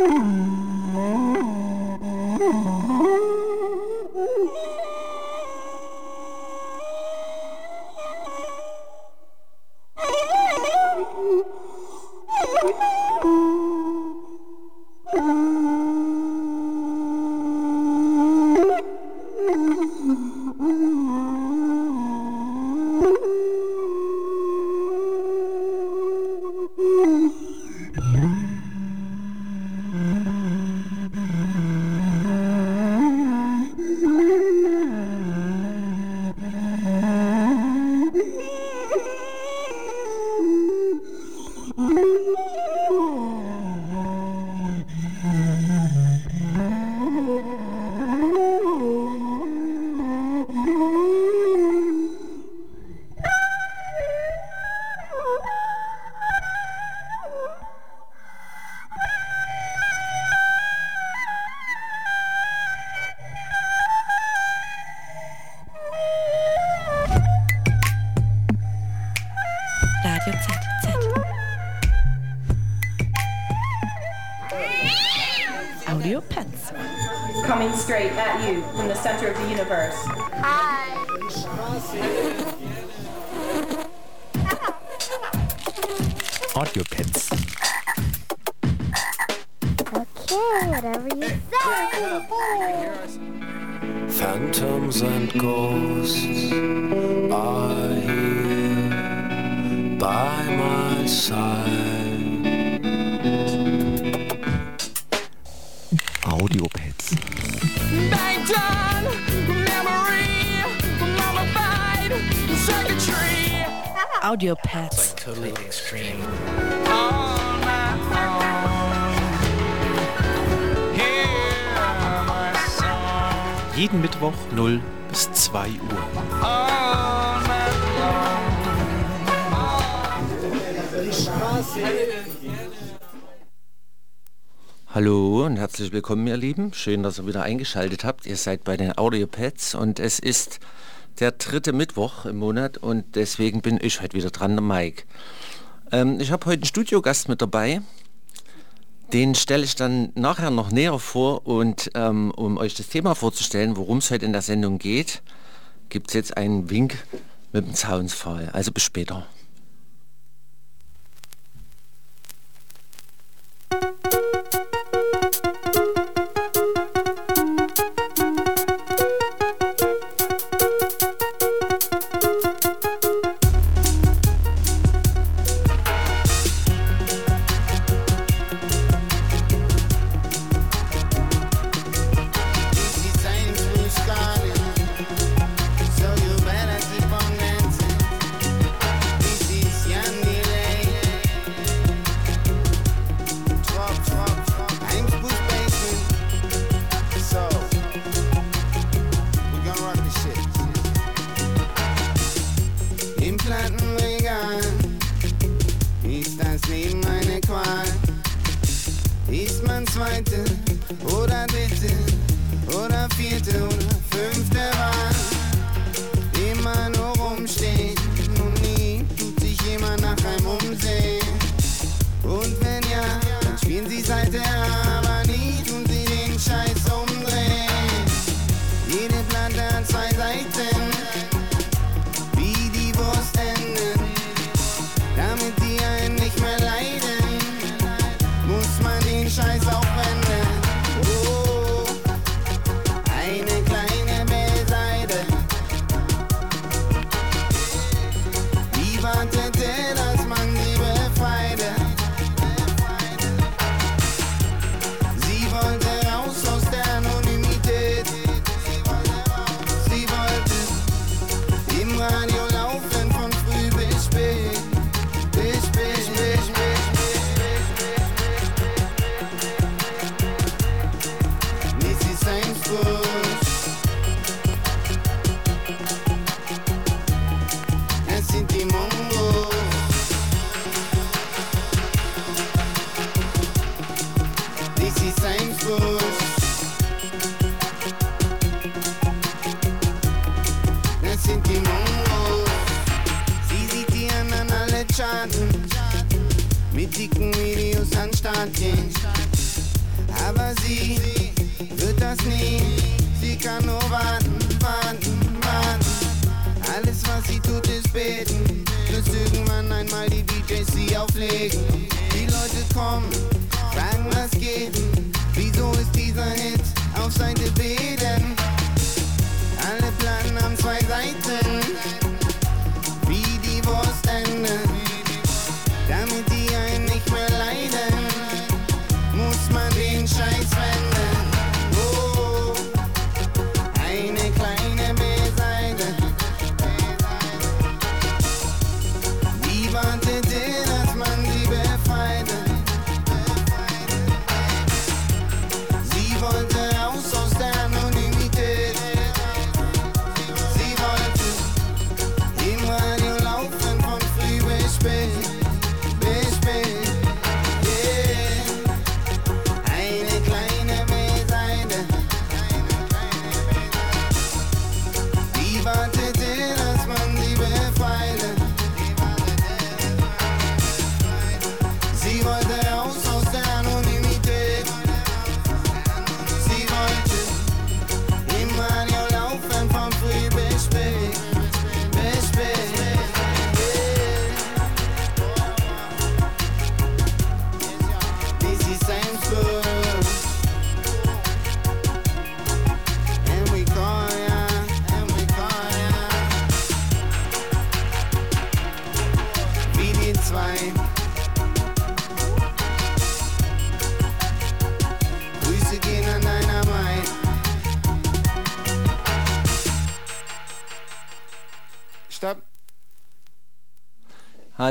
Mm-hmm. Schön, dass ihr wieder eingeschaltet habt. Ihr seid bei den Audiopads und es ist der dritte Mittwoch im Monat und deswegen bin ich heute wieder dran, der Mike. Ähm, ich habe heute einen Studiogast mit dabei. Den stelle ich dann nachher noch näher vor und ähm, um euch das Thema vorzustellen, worum es heute in der Sendung geht, gibt es jetzt einen Wink mit dem Zaunsfall. Also bis später.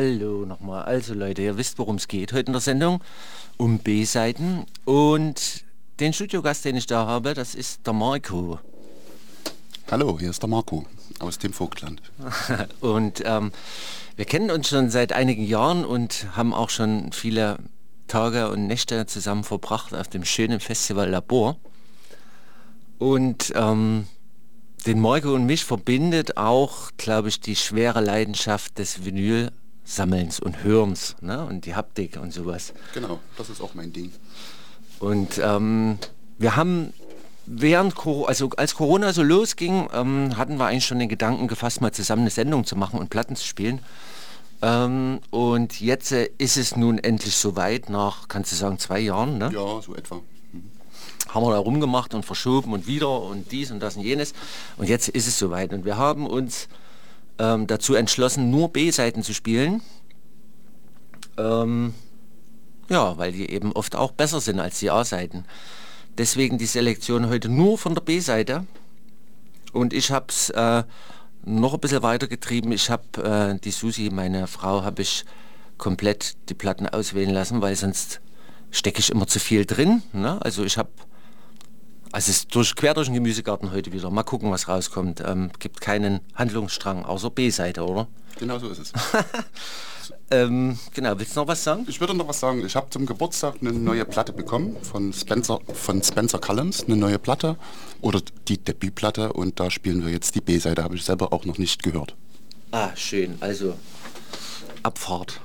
Hallo nochmal. Also Leute, ihr wisst, worum es geht heute in der Sendung. Um B-Seiten. Und den Studiogast, den ich da habe, das ist der Marco. Hallo, hier ist der Marco aus dem Vogtland. Und ähm, wir kennen uns schon seit einigen Jahren und haben auch schon viele Tage und Nächte zusammen verbracht auf dem schönen Festival Labor. Und ähm, den Marco und mich verbindet auch, glaube ich, die schwere Leidenschaft des Vinyl-Sammelns und Hörens ne? und die Haptik und sowas. Genau, das ist auch mein Ding. Und ähm, wir haben während Cor- also als Corona so losging, ähm, hatten wir eigentlich schon den Gedanken gefasst, mal zusammen eine Sendung zu machen und Platten zu spielen. Ähm, und jetzt äh, ist es nun endlich soweit, nach, kannst du sagen, zwei Jahren, ne? Ja, so etwa. haben wir da rumgemacht und verschoben und wieder und dies und das und jenes. Und jetzt ist es soweit. Und wir haben uns ähm, dazu entschlossen, nur B-Seiten zu spielen. Ähm, ja, weil die eben oft auch besser sind als die A-Seiten. Deswegen die Selektion heute nur von der B-Seite. Und ich habe es äh, noch ein bisschen weitergetrieben. Ich habe äh, die Susi, meine Frau, habe ich komplett die Platten auswählen lassen, weil sonst stecke ich immer zu viel drin. Ne? Also ich habe, also es ist durch, quer durch den Gemüsegarten heute wieder. Mal gucken, was rauskommt. Ähm, gibt keinen Handlungsstrang, außer B-Seite, oder? Genau so ist es. Ähm, genau, willst du noch was sagen? Ich würde noch was sagen. Ich habe zum Geburtstag eine neue Platte bekommen von Spencer, von Spencer Collins, eine neue Platte oder die Debütplatte und da spielen wir jetzt die B-Seite. Habe ich selber auch noch nicht gehört. Ah, schön. Also Abfahrt.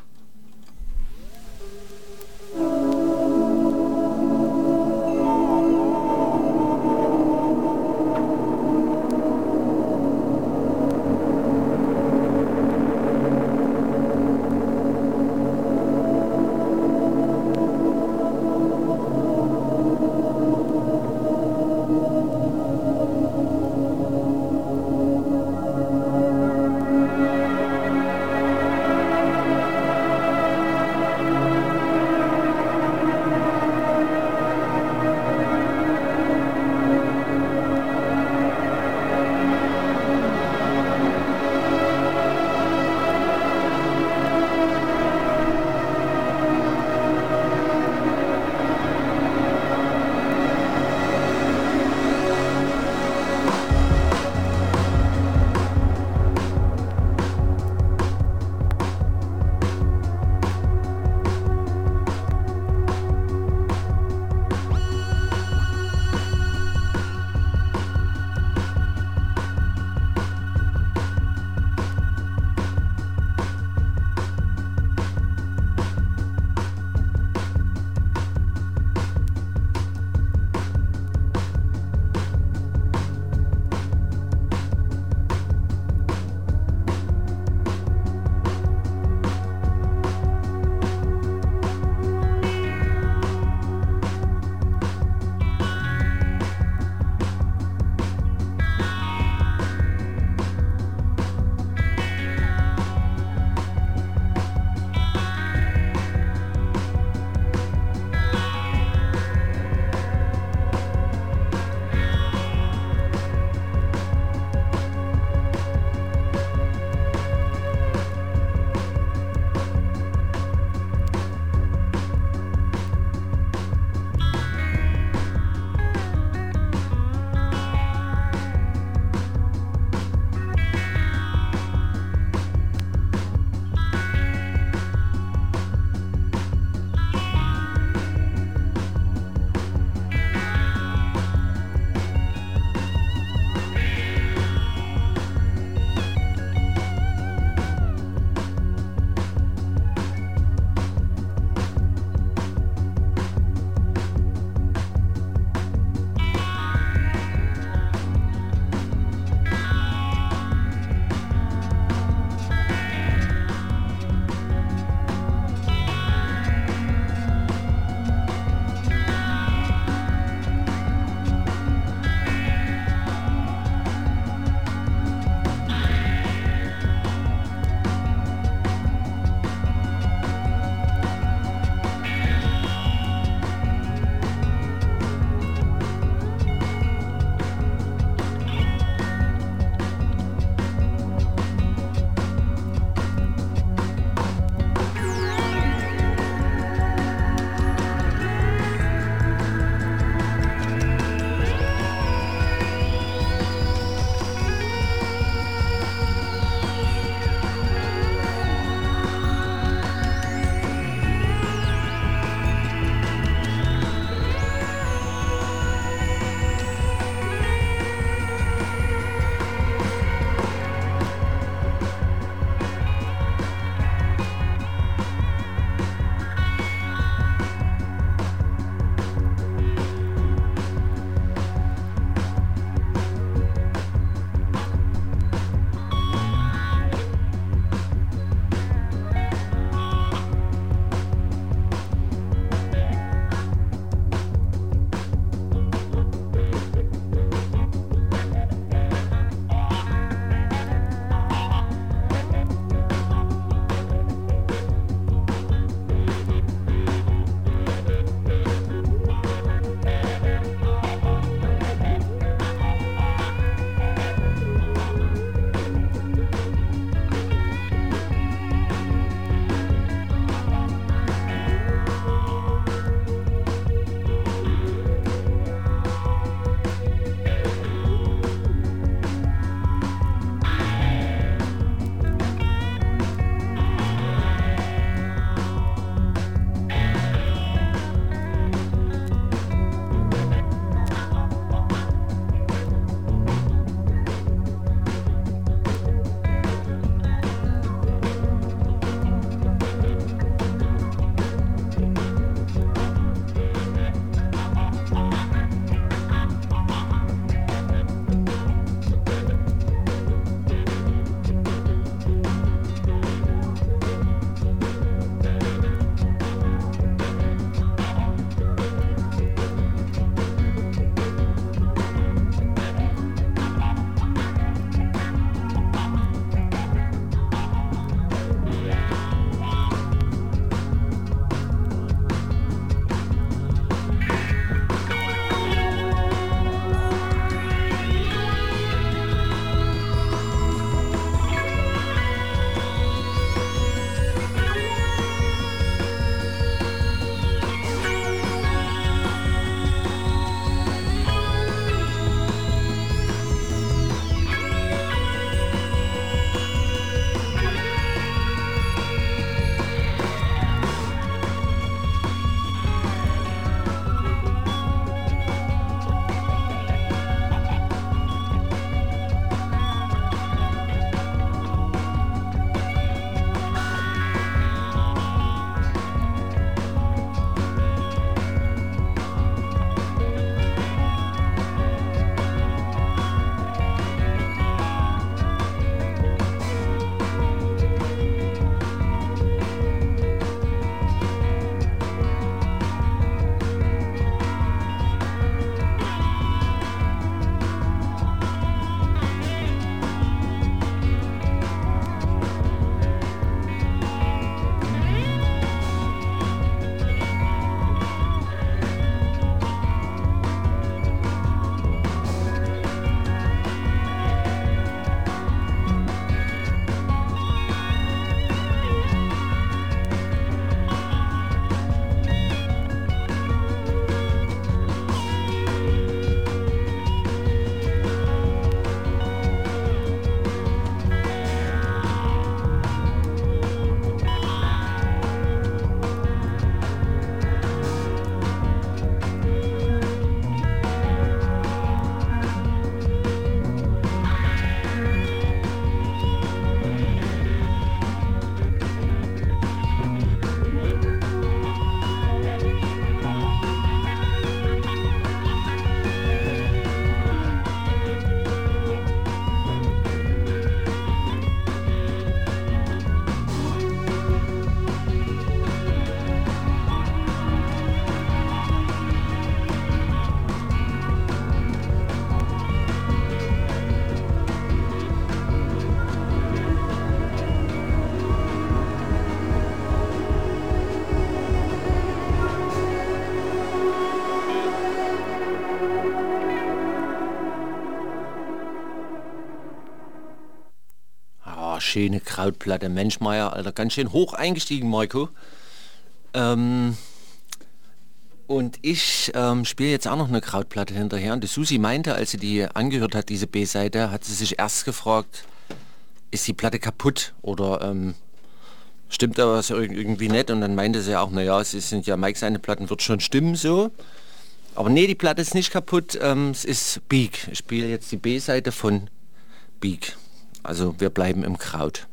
Schöne Krautplatte. Mensch, Meier, Alter, ganz schön hoch eingestiegen, Marco. Ähm, und ich ähm, spiele jetzt auch noch eine Krautplatte hinterher. Und die Susi meinte, als sie die angehört hat, diese B-Seite, hat sie sich erst gefragt, ist die Platte kaputt oder ähm, stimmt da was irgendwie nicht? Und dann meinte sie auch, naja, es sind ja Mike seine Platten, wird schon stimmen so. Aber nee, die Platte ist nicht kaputt, ähm, es ist Beak. Ich spiele jetzt die B-Seite von Beak. Also wir bleiben im Kraut.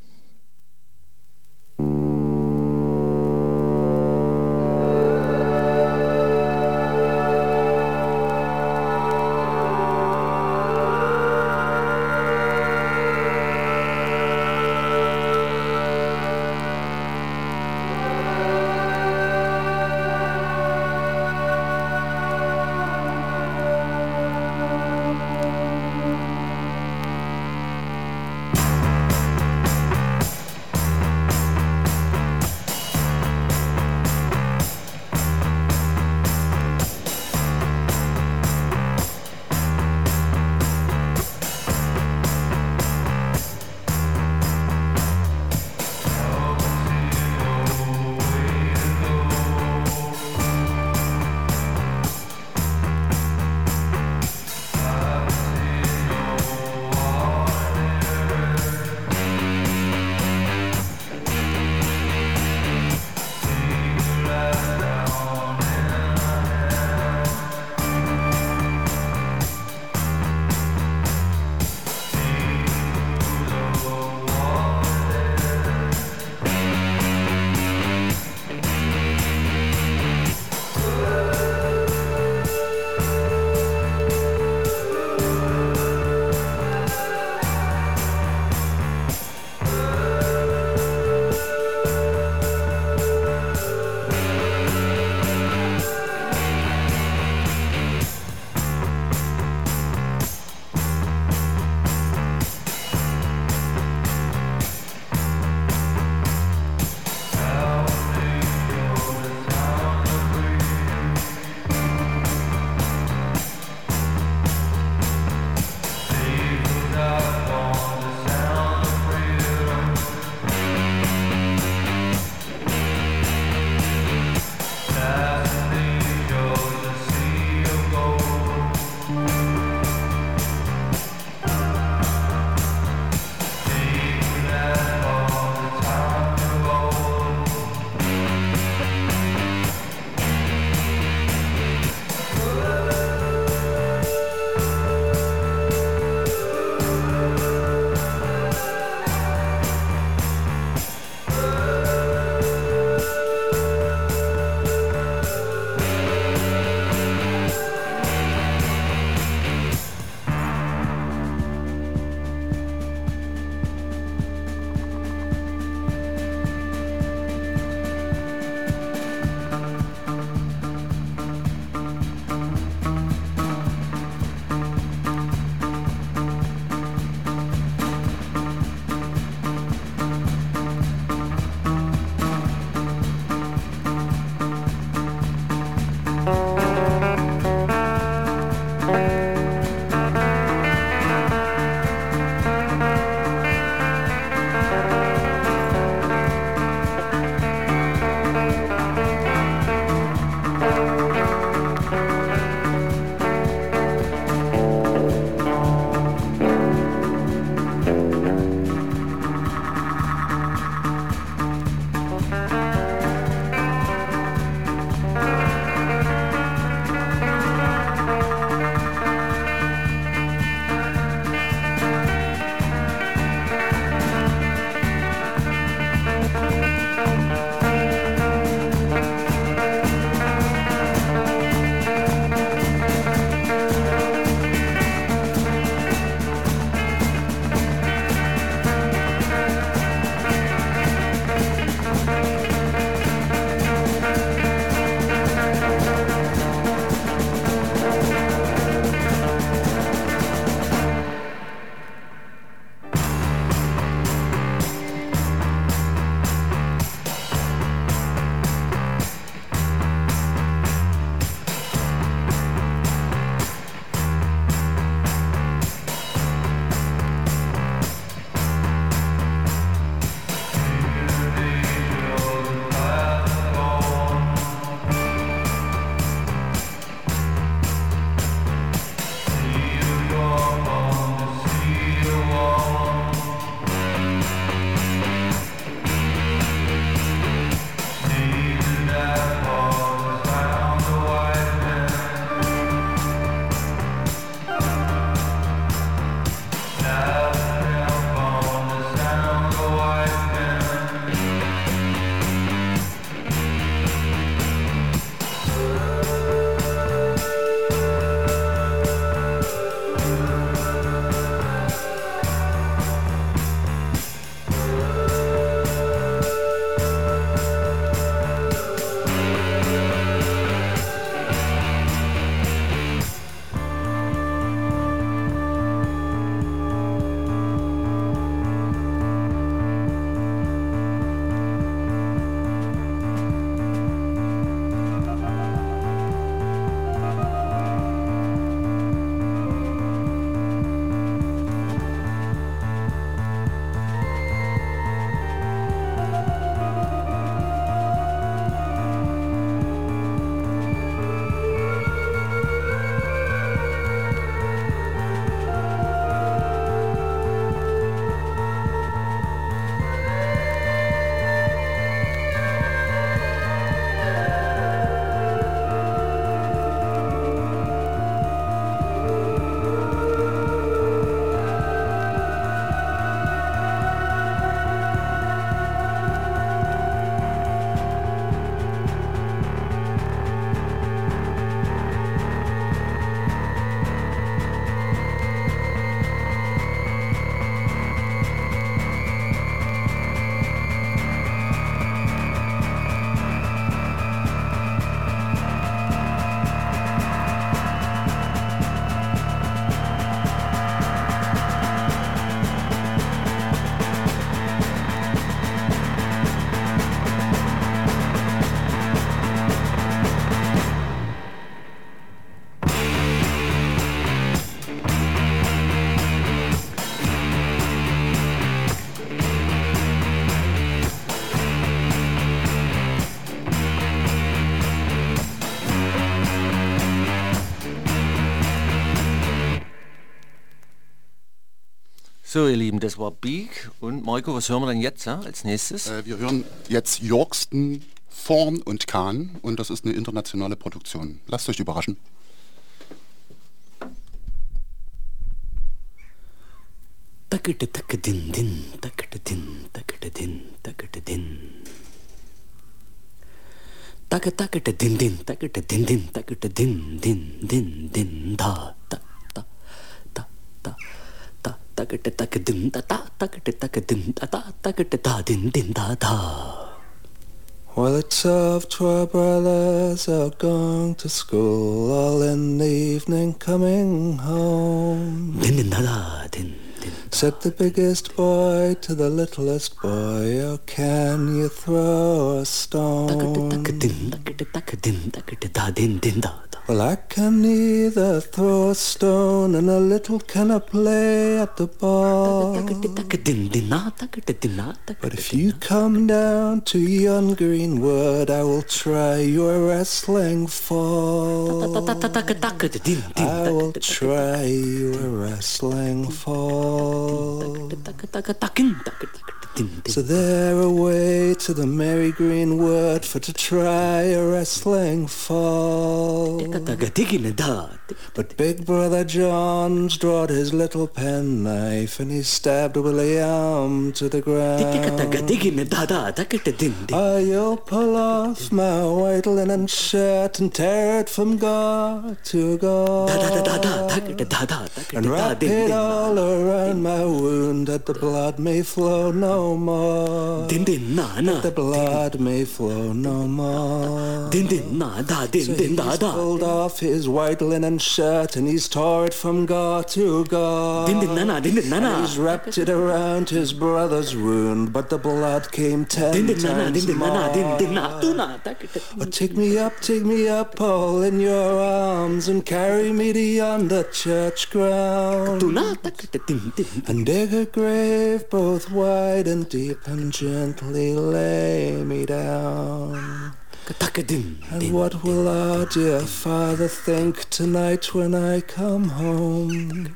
So, ihr Lieben, das war Beak. Und Marco, was hören wir denn jetzt ja, als nächstes? Äh, wir hören jetzt Yorkston, Thorn und Kahn und das ist eine internationale Produktion. Lasst euch überraschen. Takata taka din din, takata din, takata din, takata din. Taka takata din din, takata din din, takata din din din din da ta ta ta ta ta takata taka din da ta takata taka din da ta takata ta din din da da. Well, it's off to our brothers out going to school, all in the evening coming home. Din din da da din. Said the biggest boy to the littlest boy, How can you throw a stone? Well, I can neither throw a stone and a little can I play at the ball. But if you come down to yon green wood, I will try your wrestling fall. I will try your wrestling fall. So they're away to the merry green wood for to try a wrestling fall. But Big Brother John's drawed his little penknife and he stabbed William to the ground. I'll pull off my white linen shirt and tear it from guard to guard and wrap it all around my wound that the blood may flow. No more. That the blood may flow no more. So he's pulled off his white linen shirt and he's tore it from gore to gore. And he's wrapped it around his brother's wound, but the blood came ten times more. Oh, take me up, take me up, all in your arms, and carry me to yonder church ground. And dig a grave both wide and deep, and gently lay me down. And what will our dear father think tonight when I come home?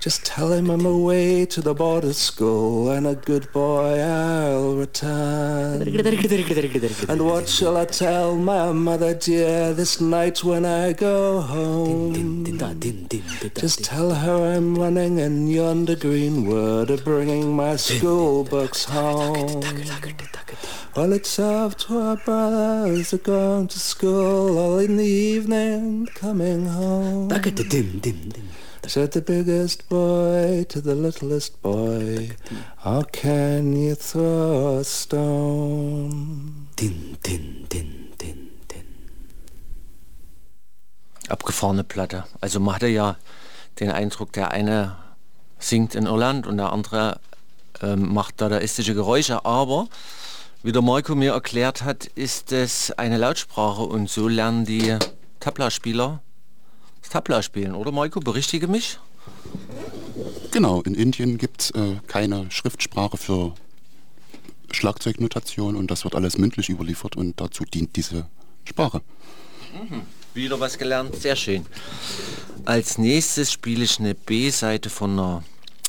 Just tell him I'm away to the border school and a good boy I'll return. And what shall I tell my mother dear this night when I go home? Just tell her I'm running in yonder green wood, bringing my school books home. Well, it's off to our brothers are going to school, all in the evening coming home. Said the biggest boy to the littlest boy, How can you throw a stone? Abgefahrene Platte. Also man hatte ja den Eindruck, der eine singt in Irland und der andere ähm, macht dadaistische Geräusche, aber wie der Marco mir erklärt hat, ist es eine Lautsprache und so lernen die Tabla-Spieler Tabla spielen, oder Marco? Berichtige mich. Genau, in Indien gibt es äh, keine Schriftsprache für Schlagzeugnotation und das wird alles mündlich überliefert und dazu dient diese Sprache. Mhm. Wieder was gelernt, sehr schön. Als nächstes spiele ich eine B-Seite von einer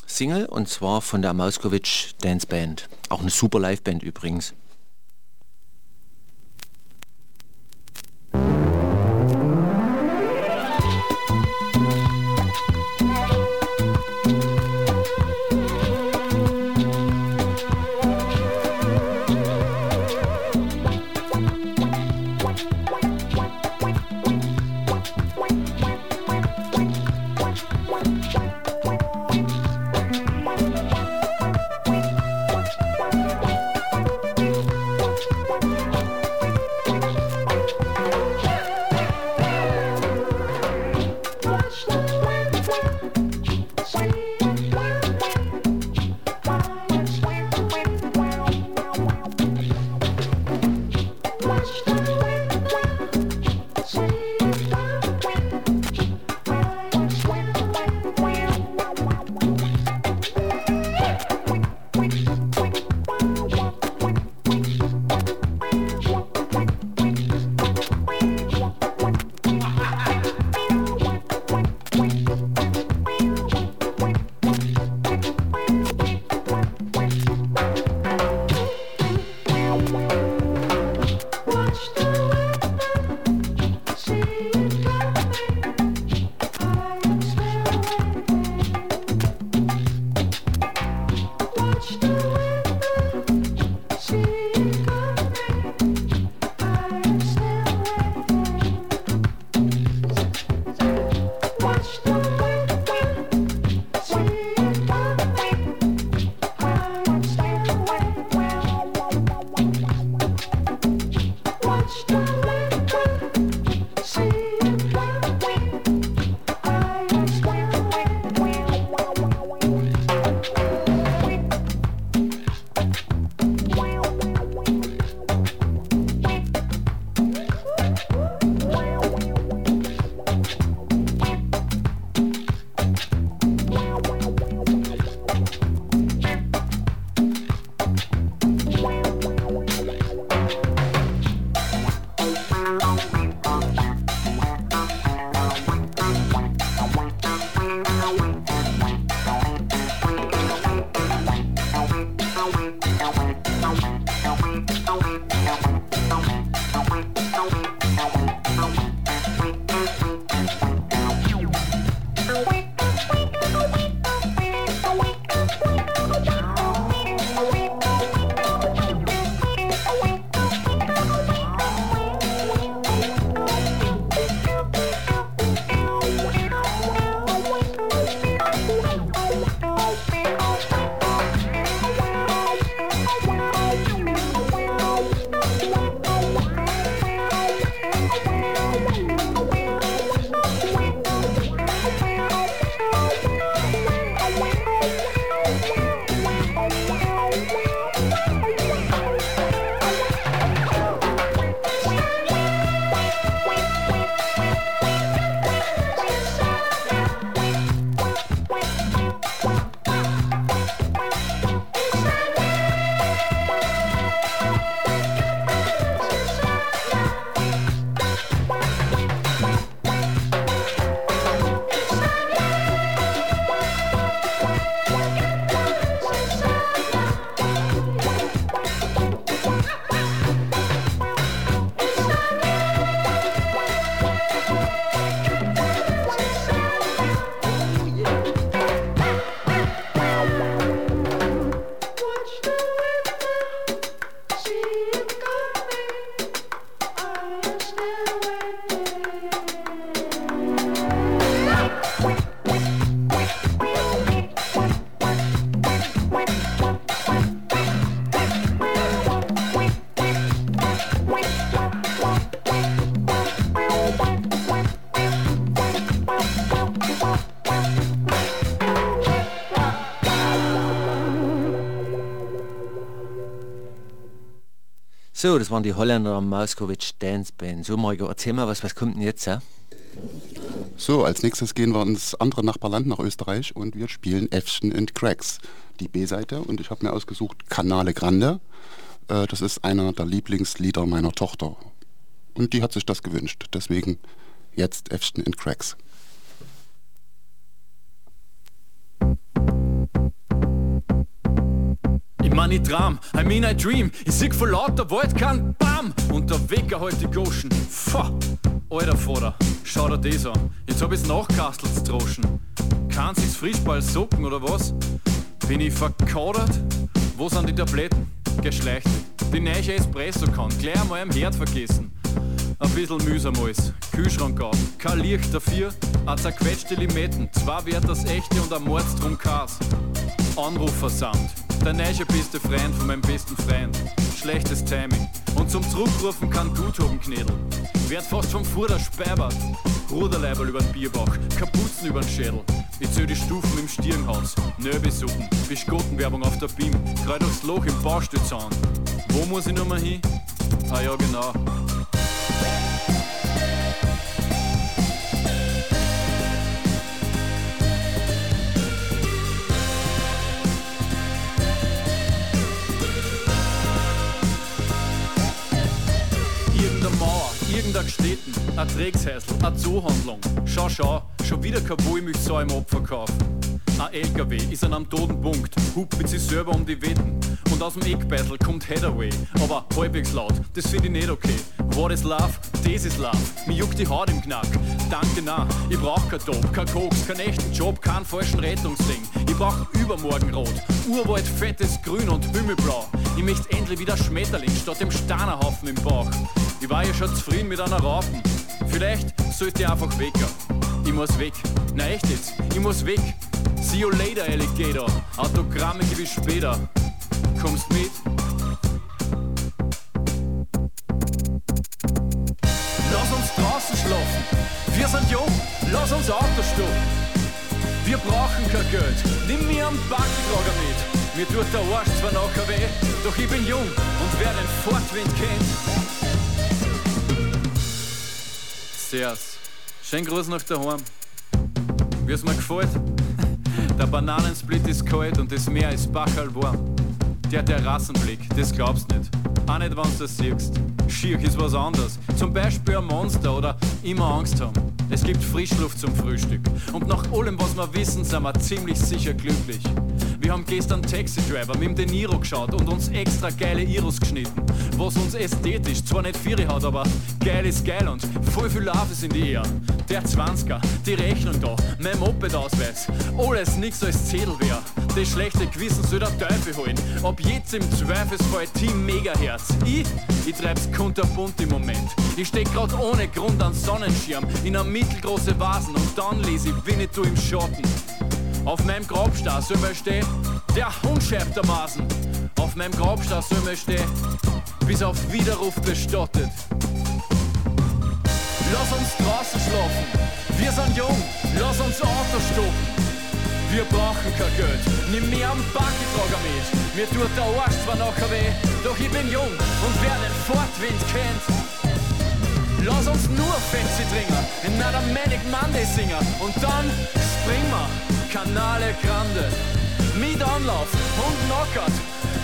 Single und zwar von der Mauskowitsch Dance Band. Auch eine super Liveband übrigens. So, das waren die Holländer Mauskowitsch Dance Band. So, Marco, erzähl mal was, was kommt denn jetzt? Ja? So, als nächstes gehen wir ins andere Nachbarland nach Österreich und wir spielen Äffchen and Cracks, die B-Seite. Und ich habe mir ausgesucht Canale Grande. Äh, das ist einer der Lieblingslieder meiner Tochter. Und die hat sich das gewünscht. Deswegen jetzt Äffchen and Cracks. Money Traum, I mean I dream. Ich sieg vor lauter Wald kann BAM! Und der Wecker halt die Goschen. Pfah! Alter Vater, schau dir das an. Jetzt hab ich's nachkastelt zu droschen. Kann sich's Frischball socken oder was? Bin ich verkadert? Wo sind die Tabletten? Geschleicht. Die neue Espresso kann gleich einmal am Herd vergessen. Ein bisschen mühsam alles. Kühlschrank auf, kein Licht dafür, a zerquetschte Limetten, zwei Wert das echte und ein Mordstrom Kas. Anrufersound, der neue beste Freund von meinem besten Freund. Schlechtes Timing. Und zum Zurückrufen kann knädeln. Werd fast vom Fuder speibert. Ruderleiberl übern Bierbauch, Kapuzen übern Schädel. Ich zähl die Stufen im Stirnhaus, Nöbe suchen, Bischkottenwerbung auf der BIM, kreu durchs Loch im Baustützahn. Wo muss ich nur mal hin? Ah ja, genau. Irgendein Städten, ein Dreckshäusl, eine Zoohandlung. Schau, schau, schon wieder kein Wohlmilchsau im Abverkauf. Ein LKW ist an einem toten Punkt, hupt mit sich selber um die Wetten. Und aus dem Eckbeitel kommt Headaway, aber halbwegs laut, das find ich nicht okay. What is love? Das ist love. Mir juckt die Haut im Knack. Danke, na, ich brauch kein Top, kein Koks, keinen echten Job, keinen falschen Rettungsring. Ich brauch Übermorgenrot, Urwald, fettes Grün und Himmelblau. Ich möchte endlich wieder Schmetterling statt dem Steinerhaufen im Bauch. Ich war ja schon zufrieden mit einer Raupen. Vielleicht sollte ich einfach wecker. Ich muss weg. Na echt jetzt, ich muss weg. See you later, Alligator. Autogramme gebe ich später. Kommst mit? Lass uns draußen schlafen. Wir sind jung, lass uns Auto stoppen. Wir brauchen kein Geld, nimm mir einen Backtrager mit. Mir tut der Arsch zwar nachher weh, doch ich bin jung und wer den Fortwind kennt. Servus, schönen Gruß nach daheim. Wie es mir gefällt? Der Bananensplit ist kalt und das Meer ist bachal warm. Der Terrassenblick, das glaubst nicht. Auch nicht, wenn du das siehst. Schier ist was anderes. Zum Beispiel ein Monster oder immer Angst haben. Es gibt Frischluft zum Frühstück. Und nach allem, was wir wissen, sind wir ziemlich sicher glücklich. Wir haben gestern Taxi Driver mit dem De Niro geschaut und uns extra geile Iros geschnitten. Was uns ästhetisch zwar nicht viel hat, aber geil ist geil und voll viel Love ist in die Ehe. Der 20er, die Rechnung da, mein Moped-Ausweis, alles nix als Zettel wär. Das schlechte Gewissen soll der Teufel holen. Ab jetzt im Zweifelsfall Team Megaherz. Ich, ich treib's kunterbunt im Moment. Ich steck grad ohne Grund an Sonnenschirm in einer mittelgroße Vasen und dann lese ich Winnetou im Schatten. Auf meinem Grabstar soll mir stehen, der Hund schärft der Maßen. Auf meinem Grabstar soll mir stehen, bis auf Widerruf bestattet. Lass uns draußen schlafen, wir sind jung, lass uns Auto stoppen. Wir brauchen kein Geld, nimm mir am Backetrager mit. Mir tut der Arsch zwar nachher weh, doch ich bin jung und wer den Fortwind kennt. Lass uns nur Fancy trinken, in einer Manic Monday singen und dann springen wir Kanale Grande. Mit Anlauf und Knockout,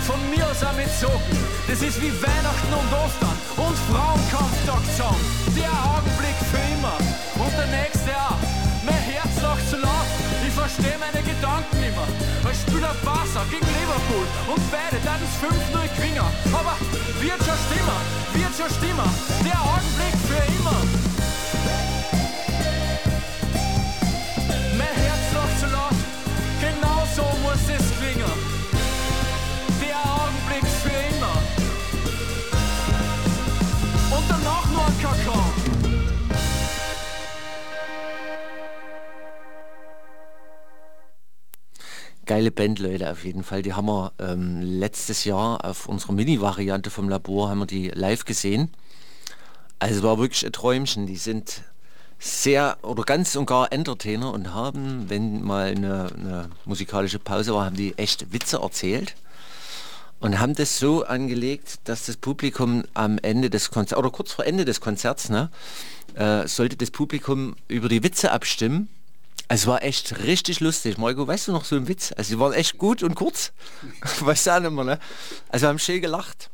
von mir aus auch mit Socken. Das ist wie Weihnachten und Ostern und Frauenkampftag zusammen. Der Augenblick für immer und der nächste ich versteh meine Gedanken immer. Ich spiele Barca gegen Liverpool und beide dann es 5-0 gewinnen. Aber wird schon stimmen, wird schon stimmen. Der Augenblick für immer. Mein Herz lacht zu laut, genau so muss es klingen. Der Augenblick für immer. Und danach nur ein Kakao. Geile Band, Leute, auf jeden Fall. Die haben wir ähm, letztes Jahr auf unserer Mini-Variante vom Labor haben wir die live gesehen. Also war wirklich ein Träumchen. Die sind sehr oder ganz und gar Entertainer und haben, wenn mal eine, eine musikalische Pause war, haben die echt Witze erzählt und haben das so angelegt, dass das Publikum am Ende des Konzerts oder kurz vor Ende des Konzerts, ne, äh, sollte das Publikum über die Witze abstimmen. Es war echt richtig lustig. Marco, weißt du noch so ein Witz? Also die waren echt gut und kurz. weißt du auch nicht mehr, ne? Also haben schön gelacht.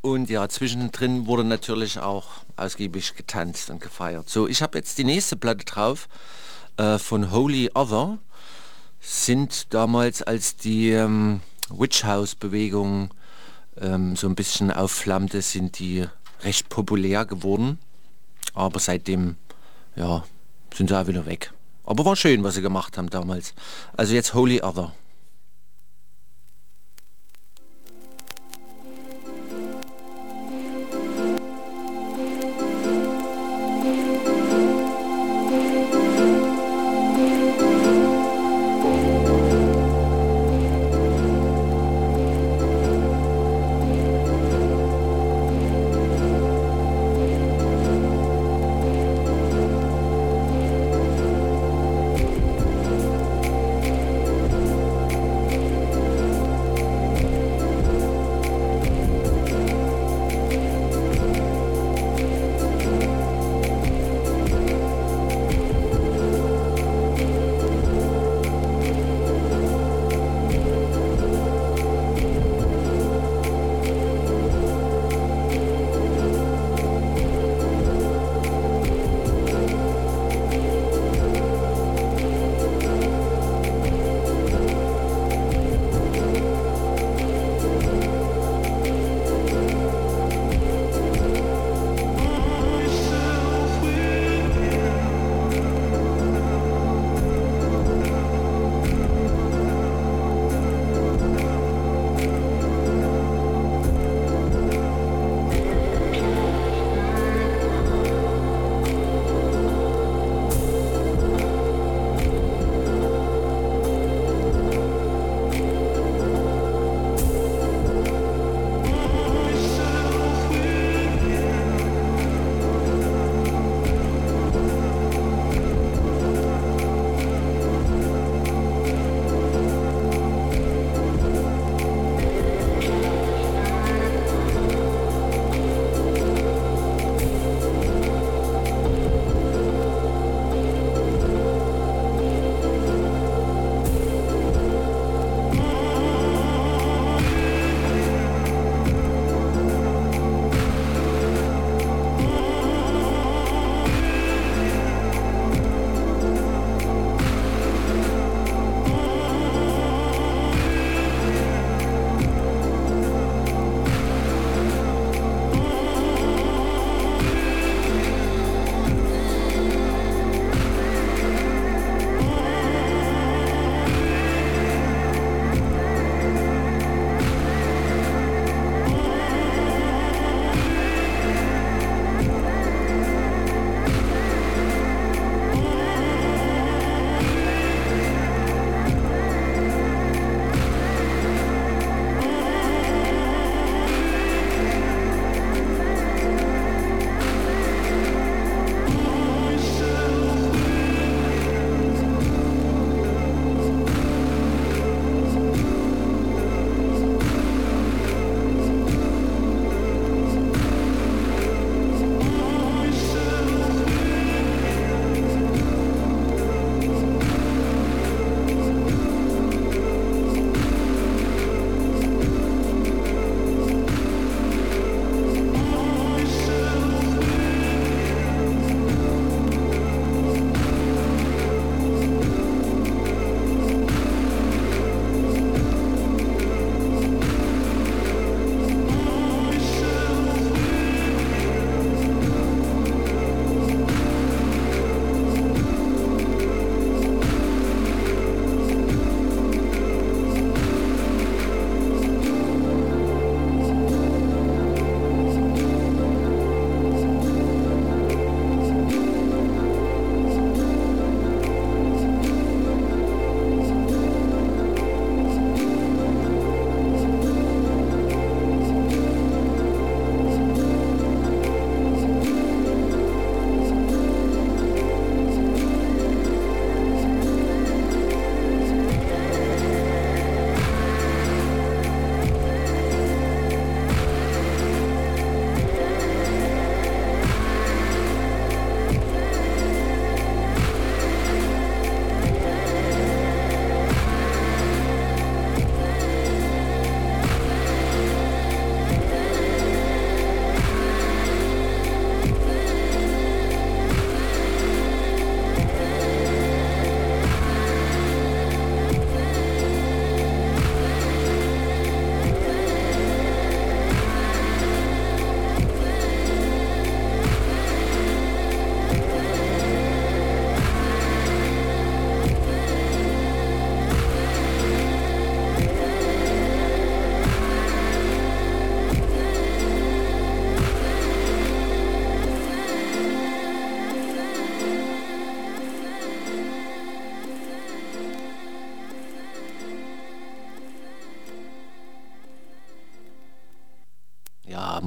Und ja, zwischendrin wurde natürlich auch ausgiebig getanzt und gefeiert. So, ich habe jetzt die nächste Platte drauf äh, von Holy Other. Sind damals, als die ähm, Witch House Bewegung ähm, so ein bisschen aufflammte, sind die recht populär geworden. Aber seitdem, ja, sind sie auch wieder weg. Aber war schön, was sie gemacht haben damals. Also jetzt Holy Other.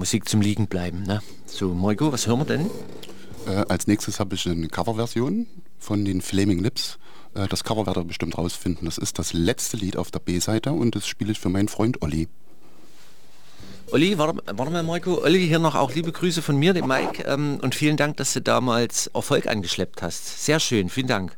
Musik zum Liegen bleiben. Ne? So, Marco, was hören wir denn? Äh, als nächstes habe ich eine Coverversion von den Flaming Lips. Äh, das Cover werdet ihr bestimmt rausfinden. Das ist das letzte Lied auf der B-Seite und das spiele ich für meinen Freund Olli. Olli, warte, warte mal, Marco. Olli, hier noch auch liebe Grüße von mir, dem Mike. Ähm, und vielen Dank, dass du damals Erfolg angeschleppt hast. Sehr schön, vielen Dank.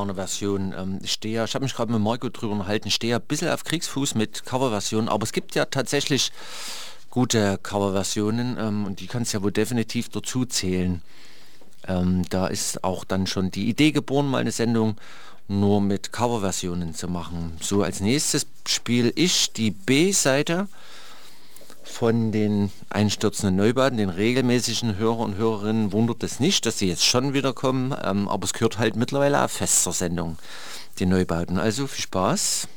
Abgefahrene Version. Ähm, stehe ja, ich habe mich gerade mit Marco drüber unterhalten, stehe ein bisschen auf Kriegsfuß mit Coverversionen, aber es gibt ja tatsächlich gute Coverversionen ähm, und die kannst ja wohl definitiv dazu zählen. Ähm, da ist auch dann schon die Idee geboren, mal eine Sendung nur mit Coverversionen zu machen. So als nächstes spiele ich die B-Seite von den einstürzenden Neubauten, den regelmäßigen Hörer und Hörerinnen wundert es nicht, dass sie jetzt schon wieder kommen, ähm, aber es gehört halt mittlerweile auch fest zur Sendung, die Neubauten. Also viel Spaß.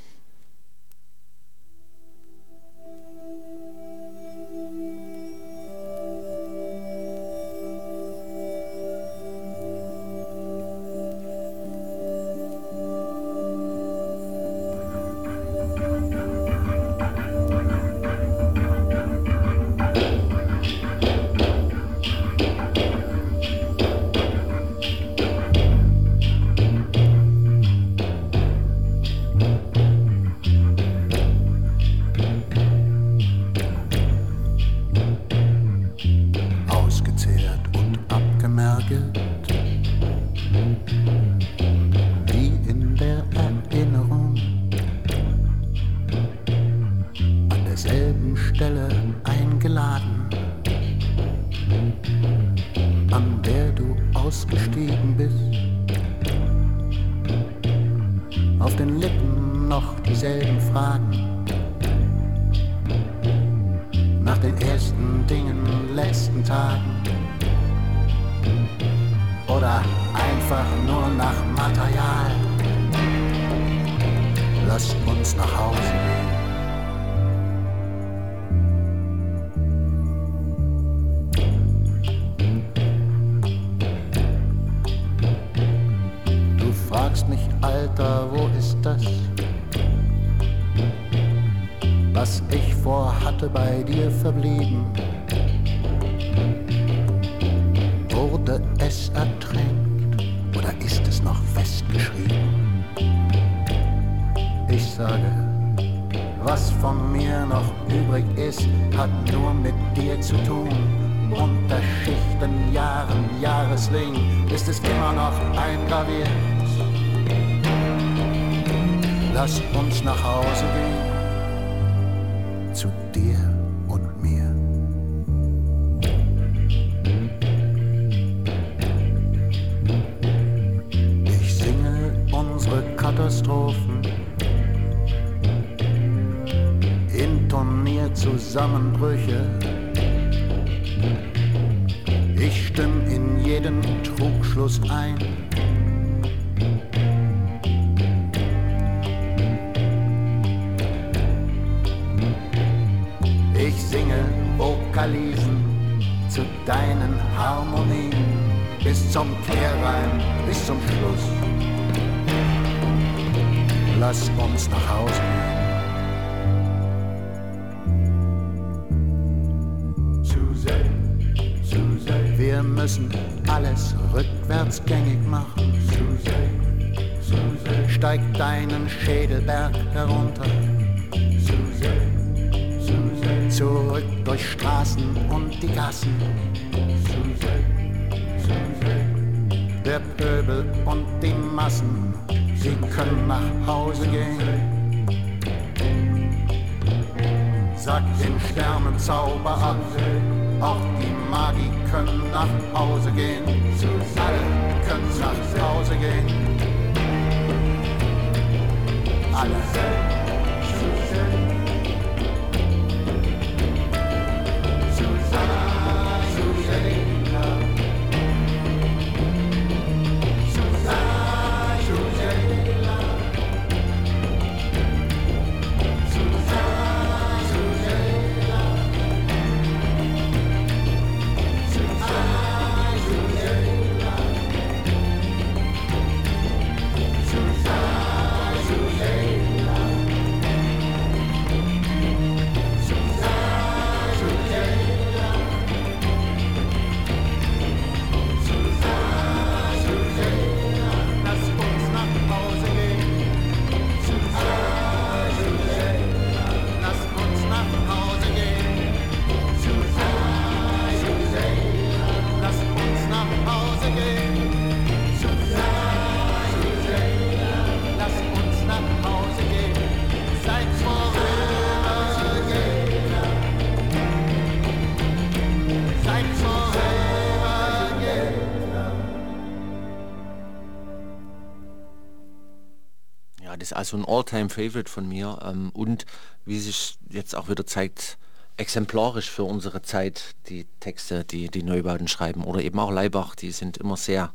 Also ein All-Time-Favorite von mir ähm, und wie sich jetzt auch wieder zeigt, exemplarisch für unsere Zeit, die Texte, die die Neubauten schreiben oder eben auch Leibach, die sind immer sehr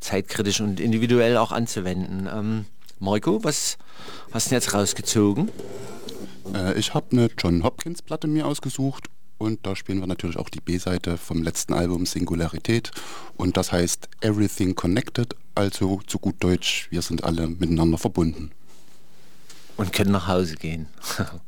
zeitkritisch und individuell auch anzuwenden. Ähm, Marco, was hast du jetzt rausgezogen? Äh, ich habe eine John Hopkins Platte mir ausgesucht und da spielen wir natürlich auch die B-Seite vom letzten Album Singularität und das heißt Everything Connected, also zu gut Deutsch, wir sind alle miteinander verbunden. Und können nach Hause gehen.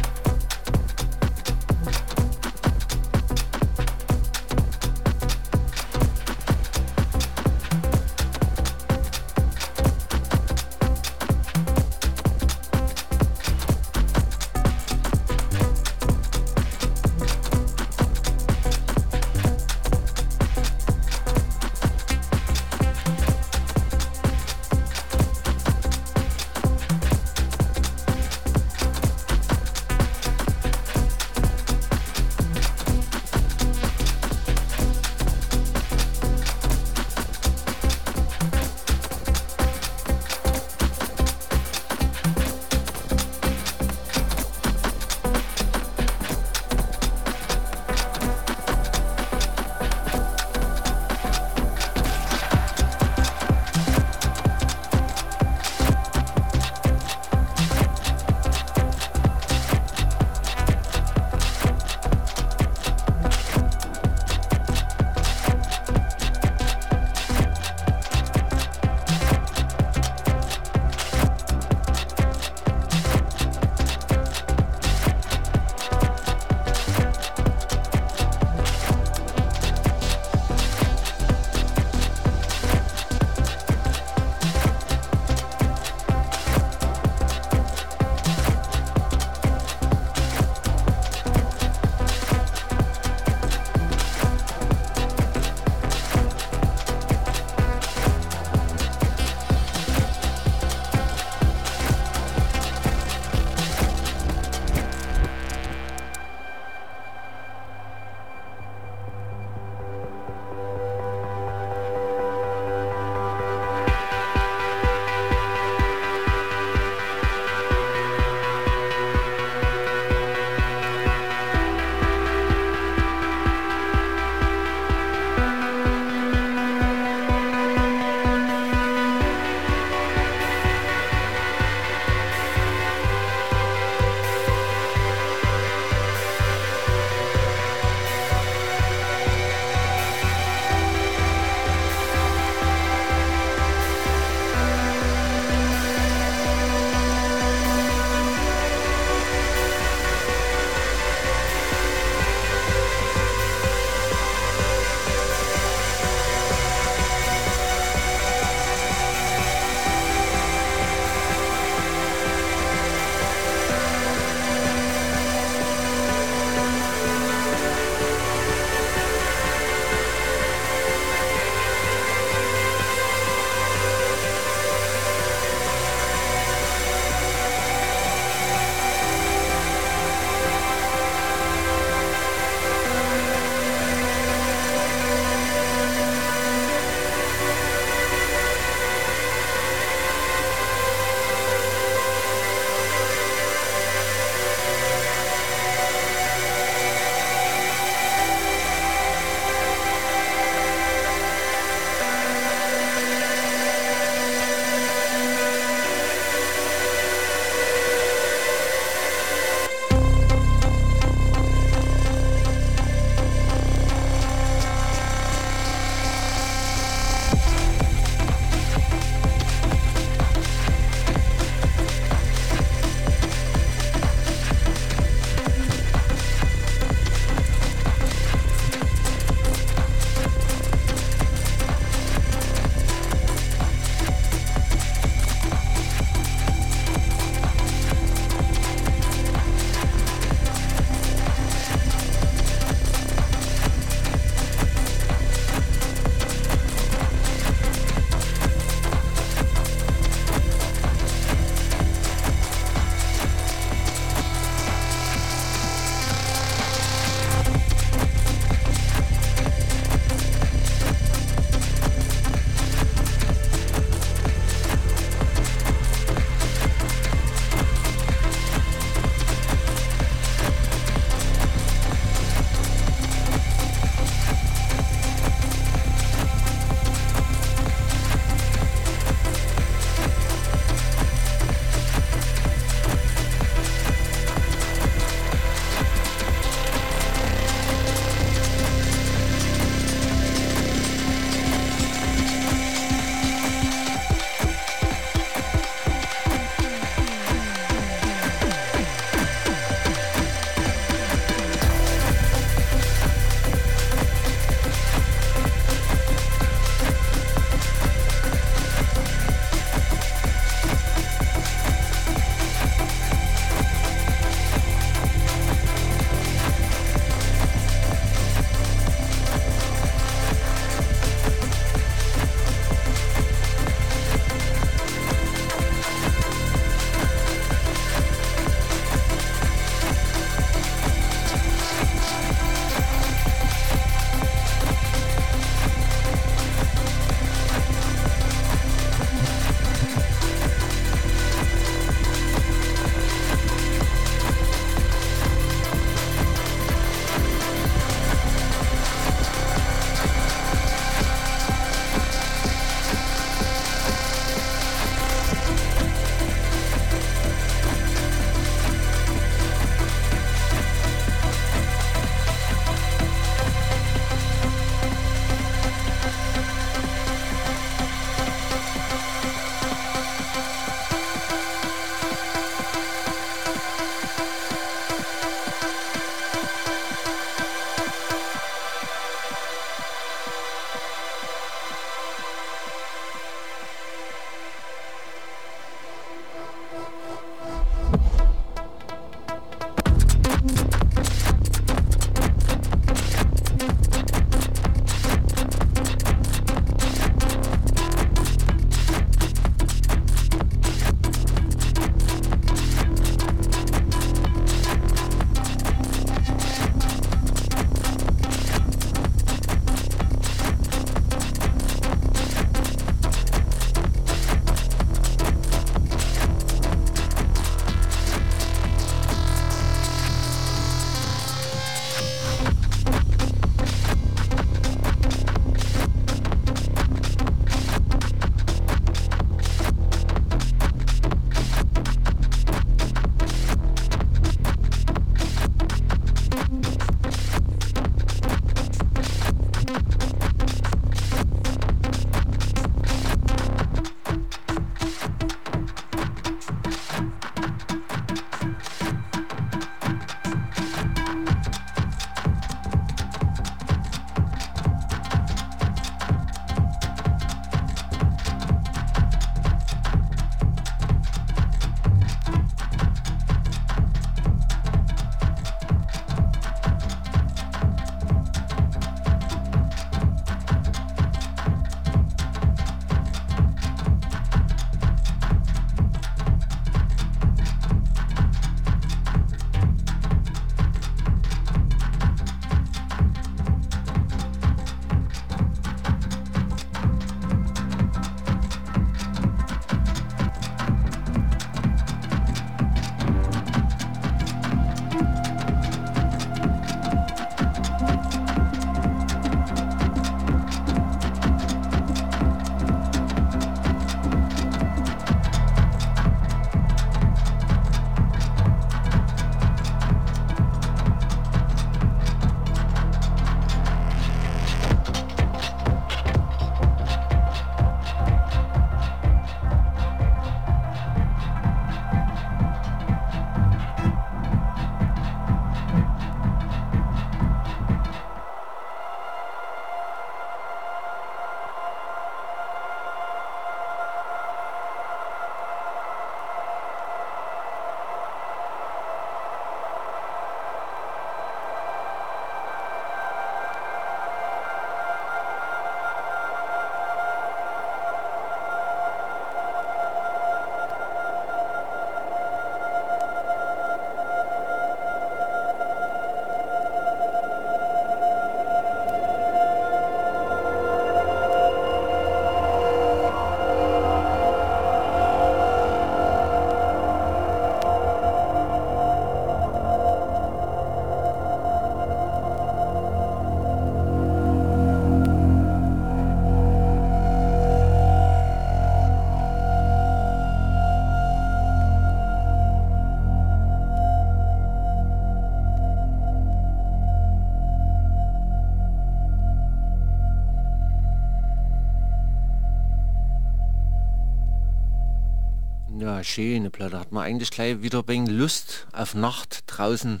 Ja, schöne Platte. Hat man eigentlich gleich wieder wegen Lust auf Nacht draußen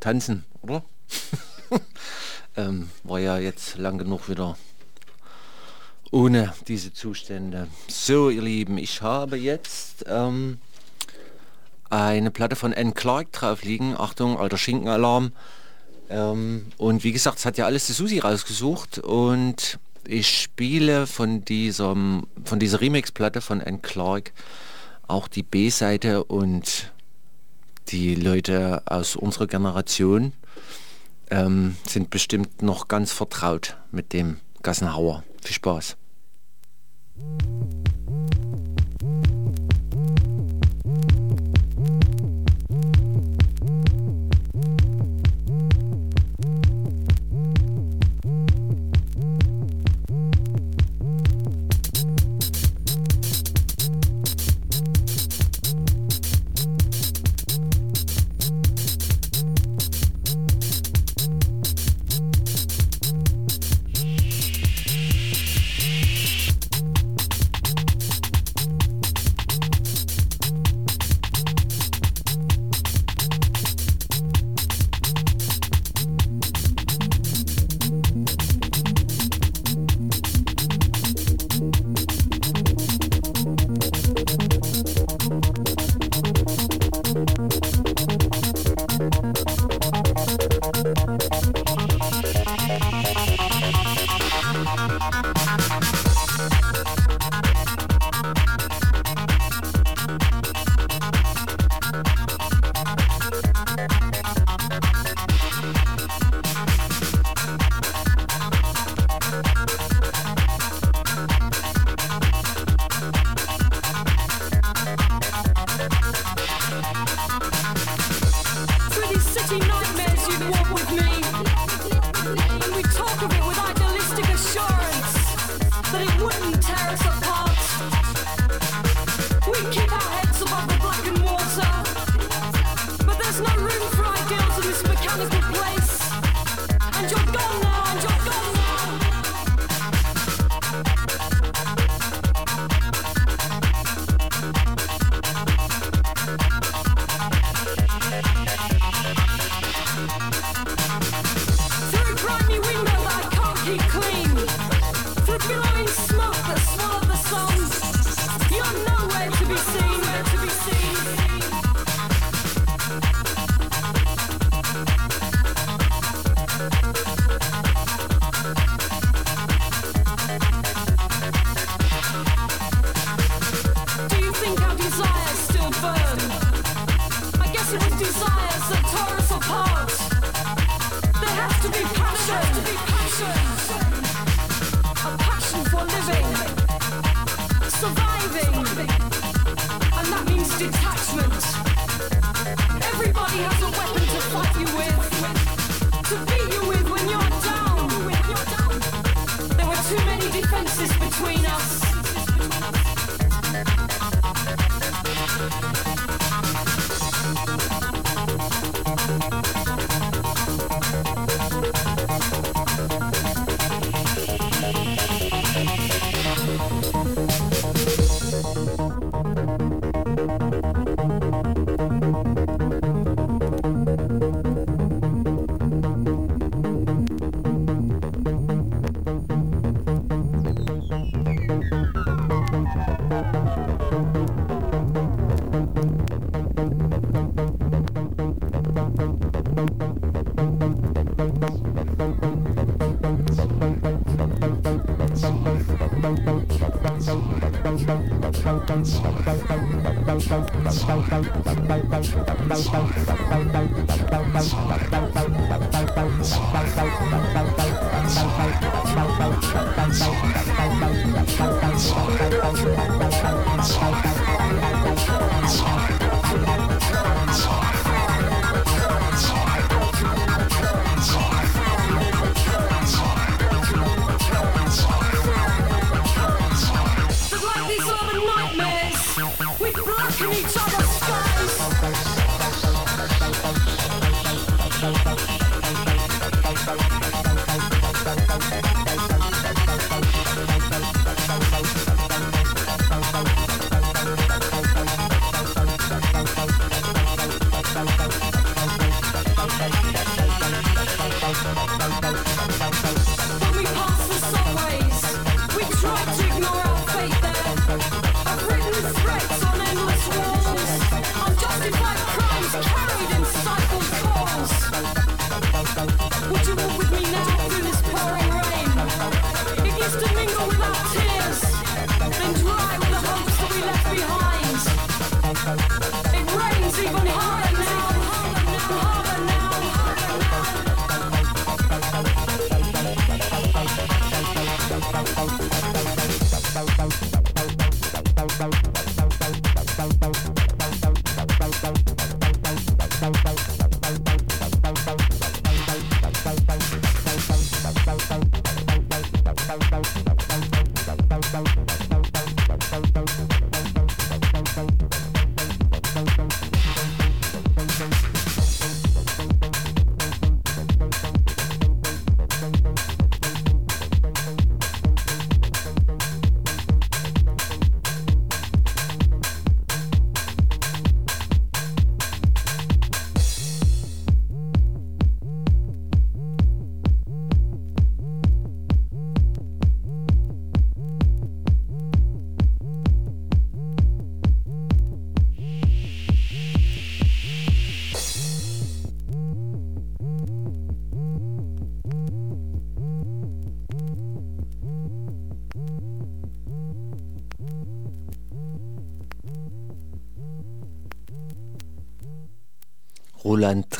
tanzen, oder? ähm, war ja jetzt lang genug wieder ohne diese Zustände. So, ihr Lieben, ich habe jetzt ähm, eine Platte von Anne Clark drauf liegen. Achtung, alter Schinkenalarm. Ähm, und wie gesagt, es hat ja alles die Susi rausgesucht und ich spiele von, diesem, von dieser Remix-Platte von Anne Clark auch die B-Seite und die Leute aus unserer Generation ähm, sind bestimmt noch ganz vertraut mit dem Gassenhauer. Viel Spaß.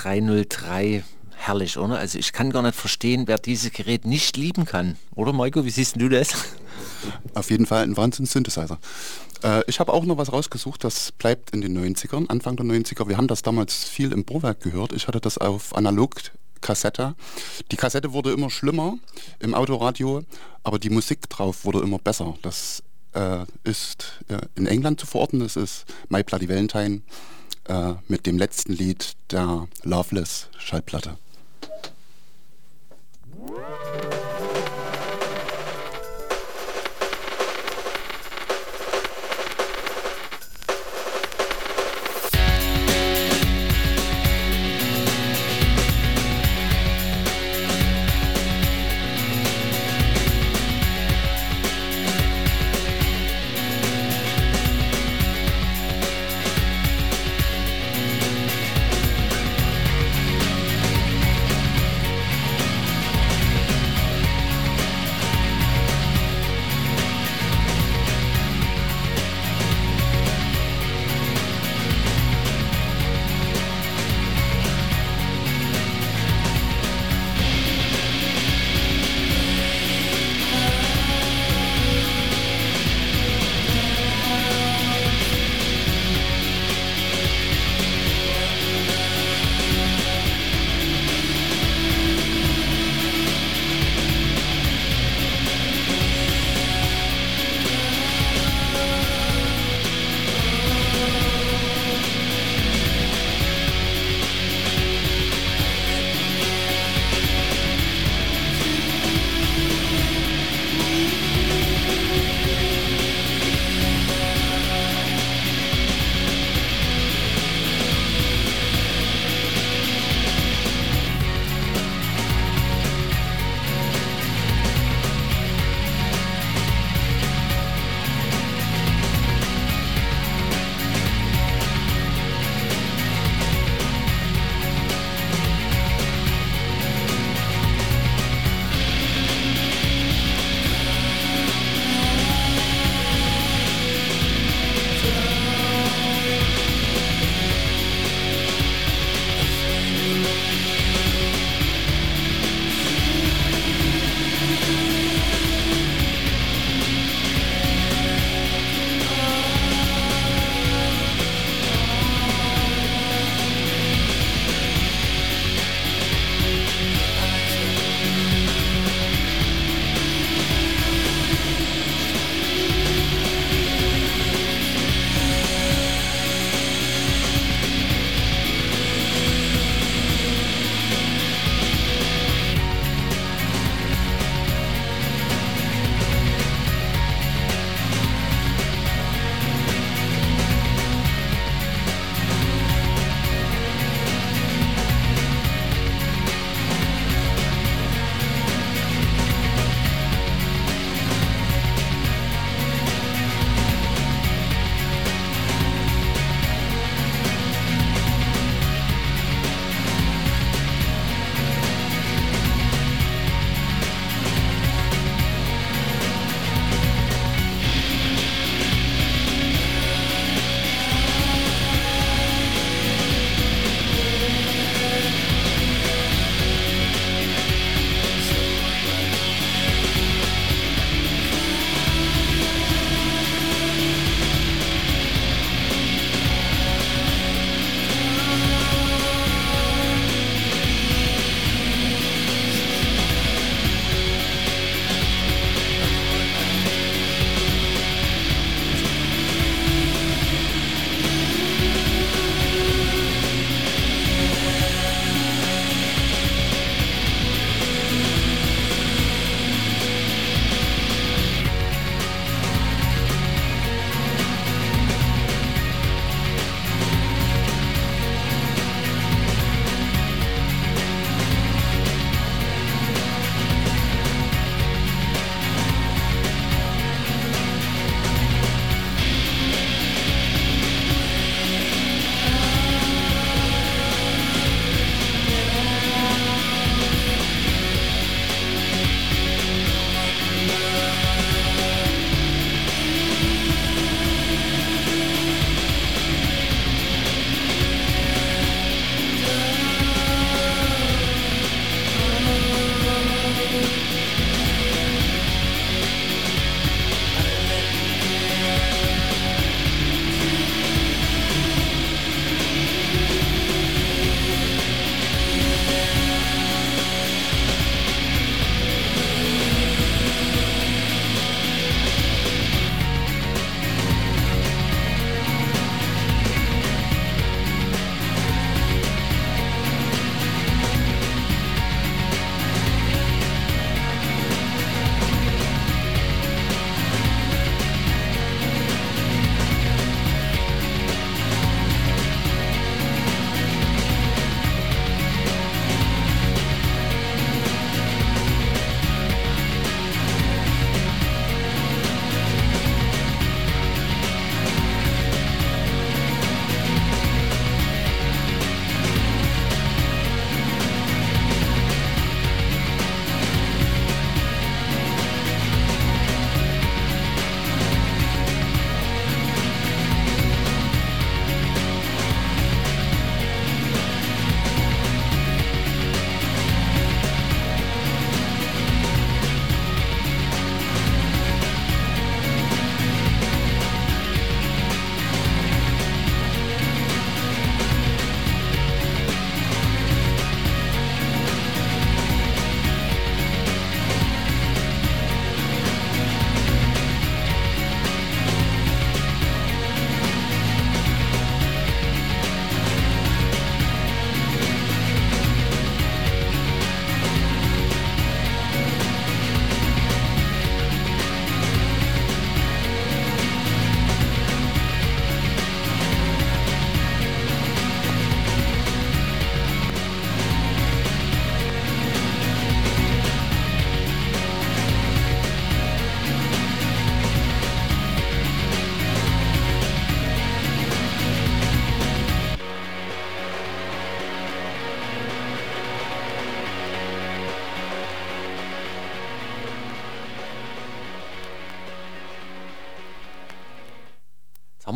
303. Herrlich, oder? Also ich kann gar nicht verstehen, wer dieses Gerät nicht lieben kann. Oder Maiko, wie siehst du das? Auf jeden Fall ein Wahnsinn-Synthesizer. Äh, ich habe auch noch was rausgesucht, das bleibt in den 90ern, Anfang der 90er. Wir haben das damals viel im Bohrwerk gehört. Ich hatte das auf analog Kassette. Die Kassette wurde immer schlimmer im Autoradio, aber die Musik drauf wurde immer besser. Das äh, ist äh, in England zu verorten. Das ist My Bloody Valentine äh, mit dem letzten Lied der Loveless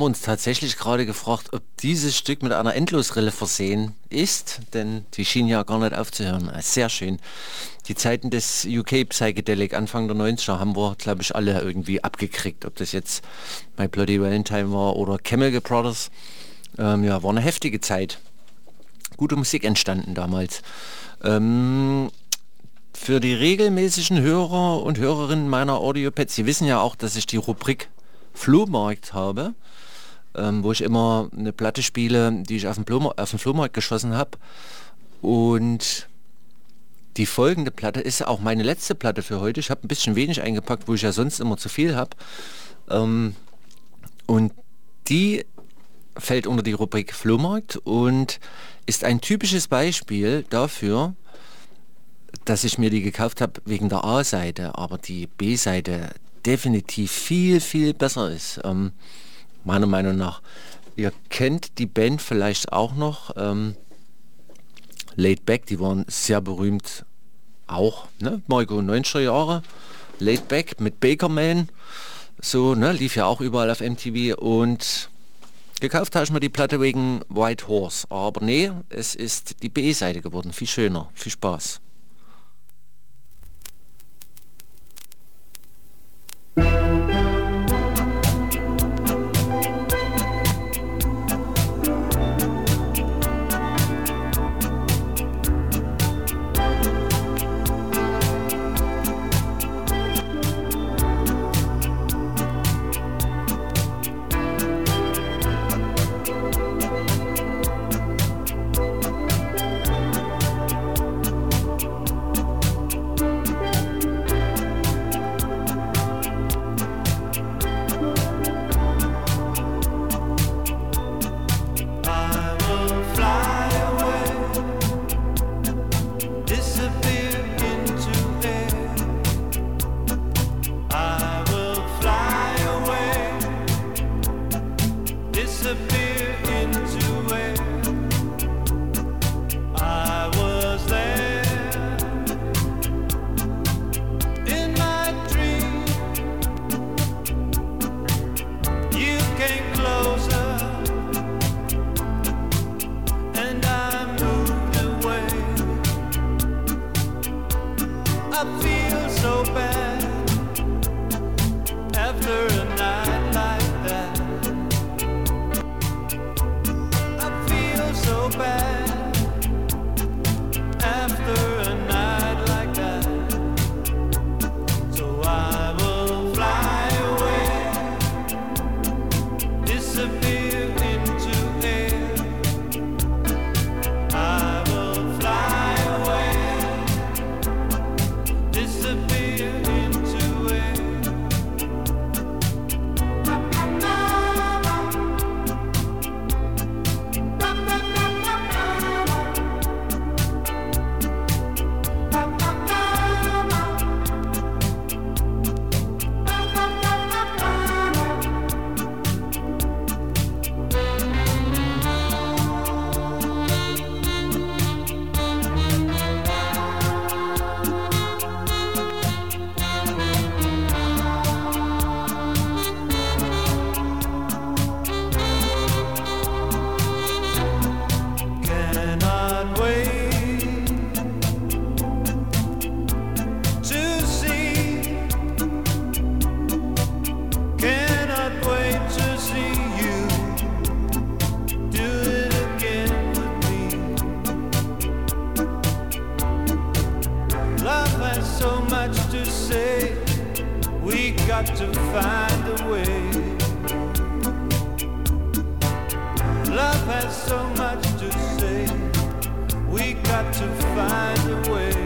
haben uns tatsächlich gerade gefragt, ob dieses Stück mit einer Endlosrille versehen ist, denn die schien ja gar nicht aufzuhören. Äh, sehr schön. Die Zeiten des UK Psychedelic Anfang der 90er haben wir, glaube ich, alle irgendwie abgekriegt. Ob das jetzt My Bloody Valentine war oder Chemical Brothers. Ähm, ja, war eine heftige Zeit. Gute Musik entstanden damals. Ähm, für die regelmäßigen Hörer und Hörerinnen meiner Audiopads, Sie wissen ja auch, dass ich die Rubrik Flohmarkt habe ähm, wo ich immer eine Platte spiele, die ich auf dem, Flohmarkt, auf dem Flohmarkt geschossen habe. Und die folgende Platte ist auch meine letzte Platte für heute. Ich habe ein bisschen wenig eingepackt, wo ich ja sonst immer zu viel habe. Ähm, und die fällt unter die Rubrik Flohmarkt und ist ein typisches Beispiel dafür, dass ich mir die gekauft habe wegen der A-Seite, aber die B-Seite definitiv viel, viel besser ist. Ähm, meiner Meinung nach. Ihr kennt die Band vielleicht auch noch, ähm, Laid Back, die waren sehr berühmt auch, ne? Marco 90er Jahre, Laid Back mit Bakerman, so, ne, lief ja auch überall auf MTV und gekauft habe ich mir die Platte wegen White Horse, aber nee, es ist die B-Seite geworden, viel schöner, viel Spaß. so much to say. We got to find a way.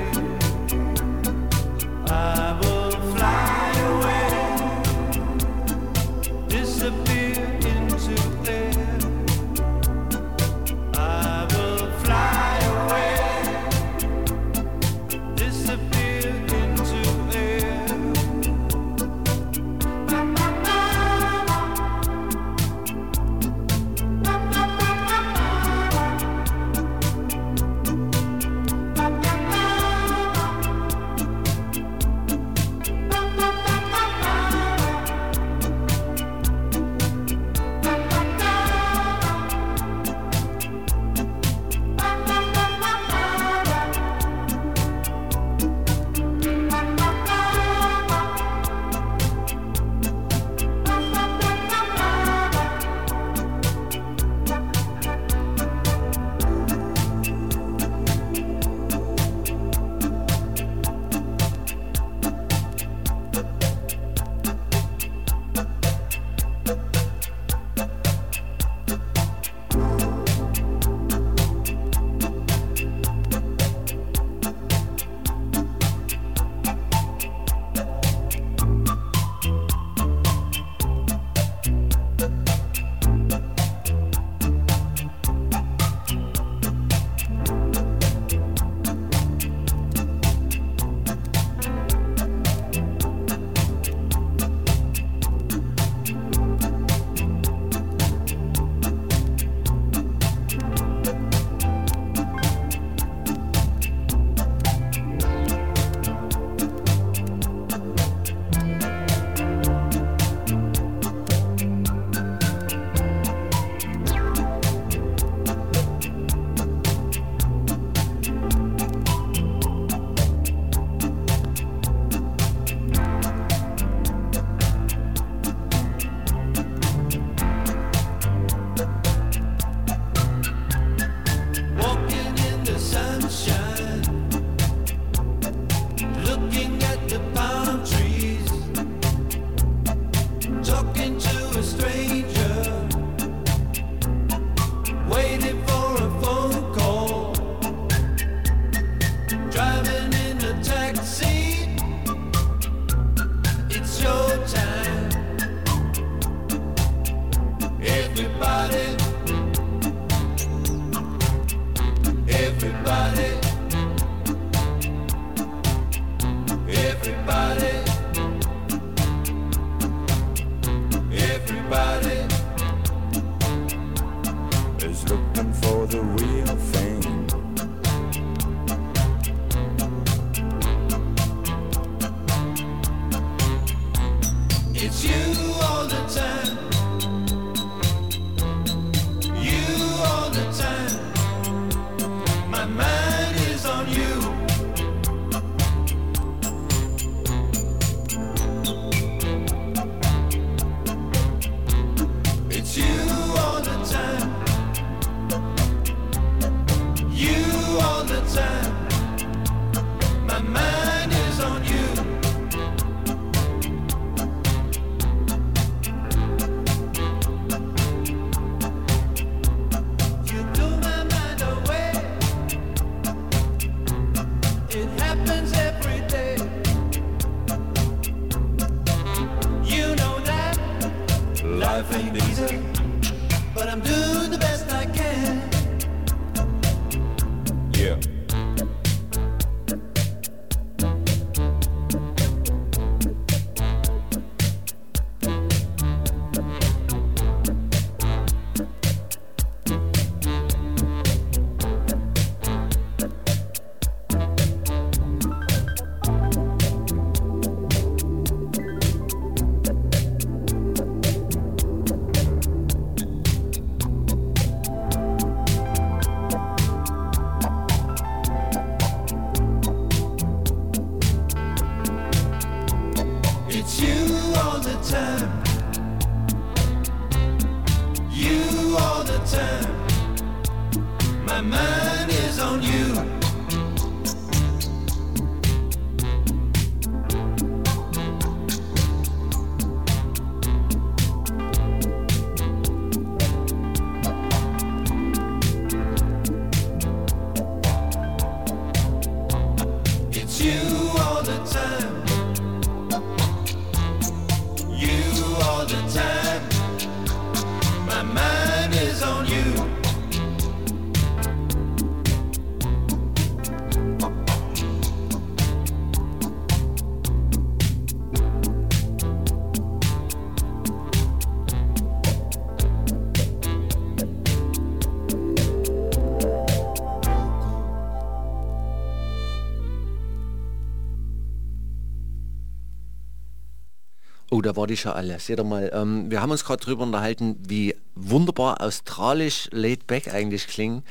Schon alle. Seht ihr mal, ähm, wir haben uns gerade darüber unterhalten, wie wunderbar australisch laid back eigentlich klingen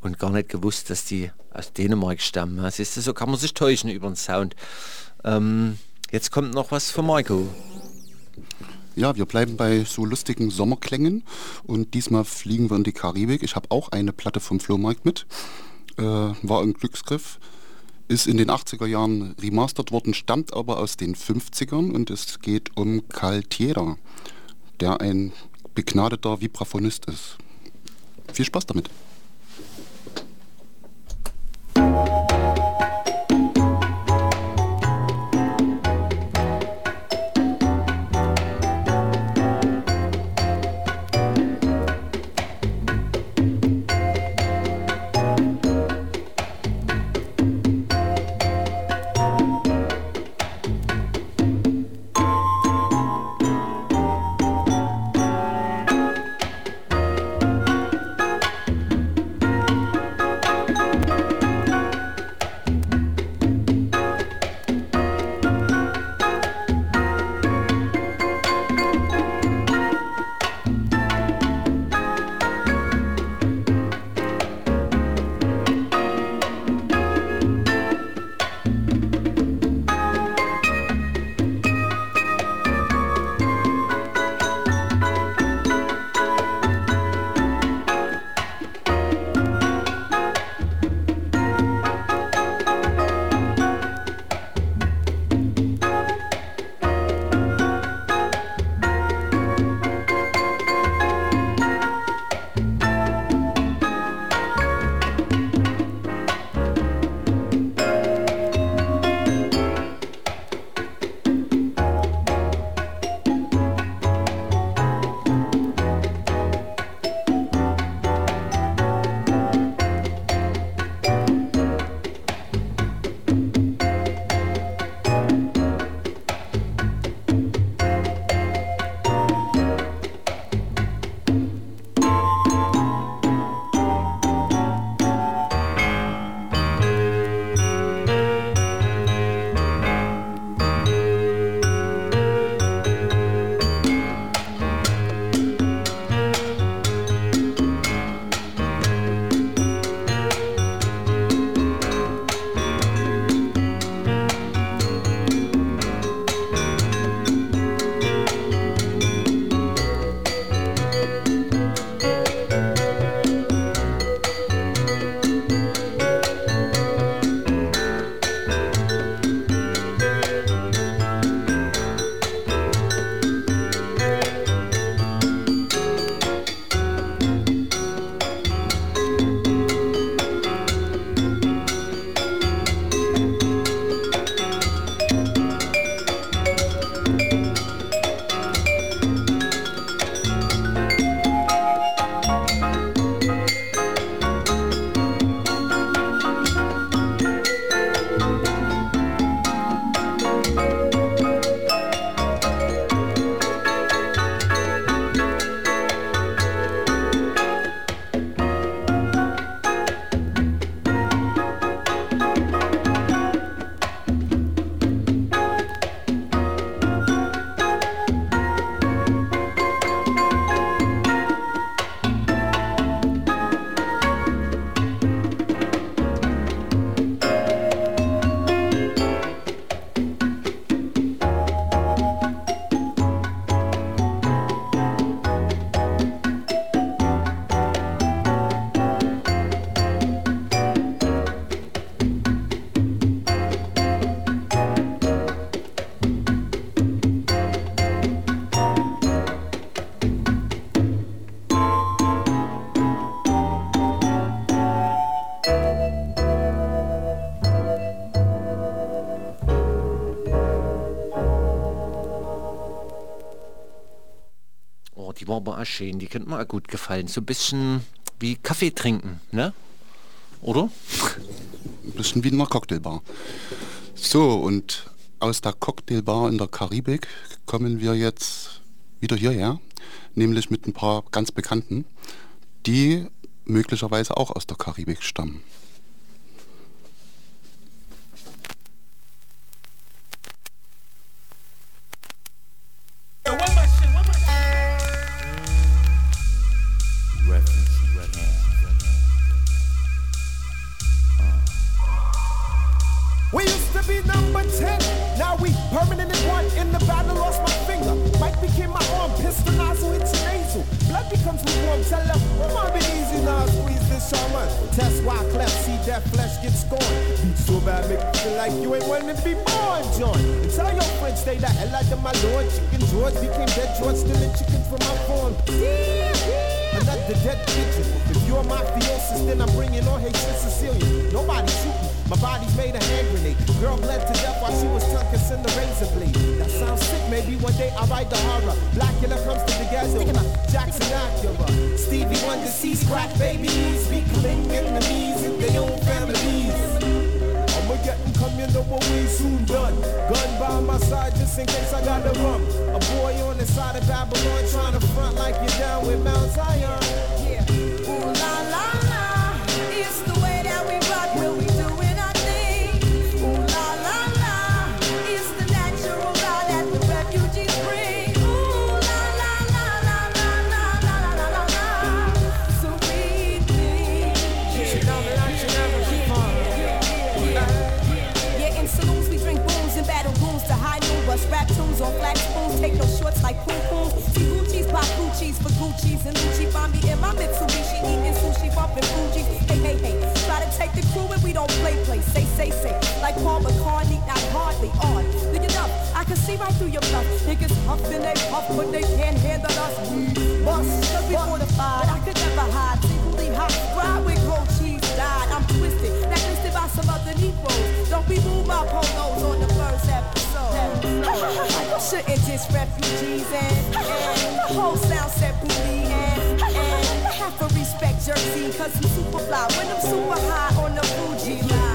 und gar nicht gewusst, dass die aus Dänemark stammen. Siehst du, so kann man sich täuschen über den Sound. Ähm, jetzt kommt noch was von Marco. Ja, wir bleiben bei so lustigen Sommerklängen und diesmal fliegen wir in die Karibik. Ich habe auch eine Platte vom Flohmarkt mit. Äh, war ein Glücksgriff ist in den 80er Jahren remastert worden, stammt aber aus den 50ern und es geht um Carl Tjeder, der ein begnadeter Vibraphonist ist. Viel Spaß damit. Die schön, die könnte mir gut gefallen. So ein bisschen wie Kaffee trinken, ne? Oder? Ein bisschen wie in einer Cocktailbar. So, und aus der Cocktailbar in der Karibik kommen wir jetzt wieder hierher, nämlich mit ein paar ganz Bekannten, die möglicherweise auch aus der Karibik stammen. Sees crack babies. Becoming enemies in their own families. I'ma get them know what we soon done. Gun by my side just in case I gotta run. A boy on the side of Babylon trying to front like you're down with Mount Zion. Yeah. Ooh la la la, it's the way that we rock For and Lucci. Find me in my Mitsubishi eating sushi, bumping Fuji. Hey, hey, hey, try to take the crew and we don't play, play. Say, say, say, like Paul McCartney, not hardly on. Look it up, I can see right through your bluff. Niggas huffing they puff, but they can't handle us. We bust, cause we fortified. I could never hide, secretly hot, ride with gold cheese died. I'm twisted, by some other Negroes. Don't be move my polos on the first episode. shouldn't diss refugees and, and whole sound set booty and, and have to respect Jersey cause I'm super fly when I'm super high on the Fuji line.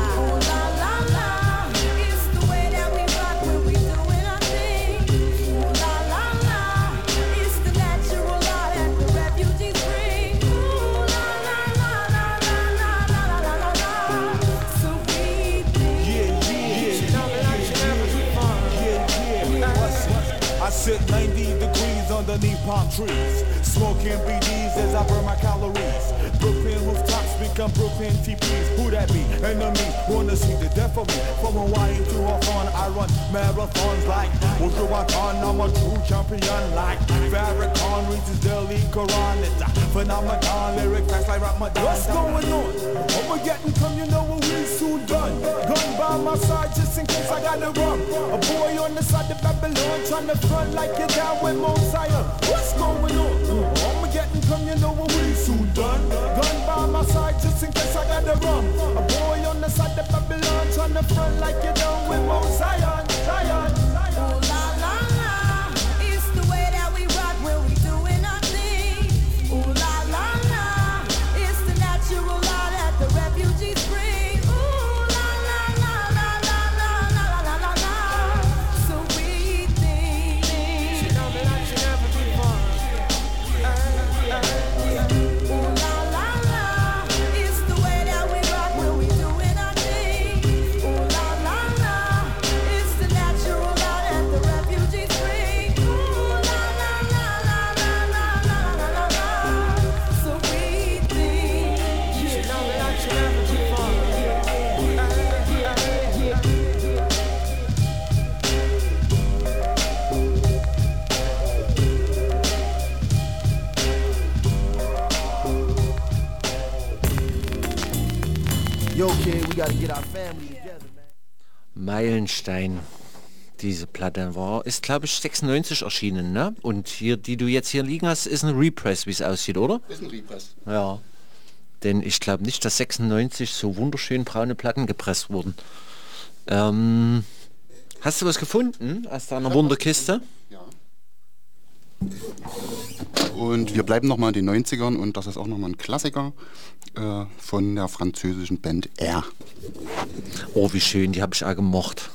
Sit 90 degrees underneath palm trees, smoking BDs as I burn my calories. Brooklyn rooftops become Brooklyn TPs. Who that be? Enemy wanna see the death of me. From Hawaii to Hawthorne, I run marathons like Wuju Watan. I'm a true champion like Farrakhan reads his daily Quran. It's a phenomenon, lyric facts like Ramadan. What's going on? Get come, you know what we soon done. Gun by my side just in case I gotta run. A boy on the side of Babylon trying to front like you're down with Zion. What's going on? Come, you know what we soon done. Gun by my side just in case I gotta run. A boy on the side of Babylon trying to front like you're down with Mount Zion. Meilenstein. Diese Platte war, ist glaube ich 96 erschienen, ne? Und hier, die du jetzt hier liegen hast, ist ein Repress, wie es aussieht, oder? Ist ein Repress. Ja. Denn ich glaube nicht, dass 96 so wunderschön braune Platten gepresst wurden. Ähm, hast du was gefunden aus deiner Wunderkiste? Und wir bleiben nochmal in den 90ern und das ist auch nochmal ein Klassiker äh, von der französischen Band R. Oh, wie schön, die habe ich auch gemocht.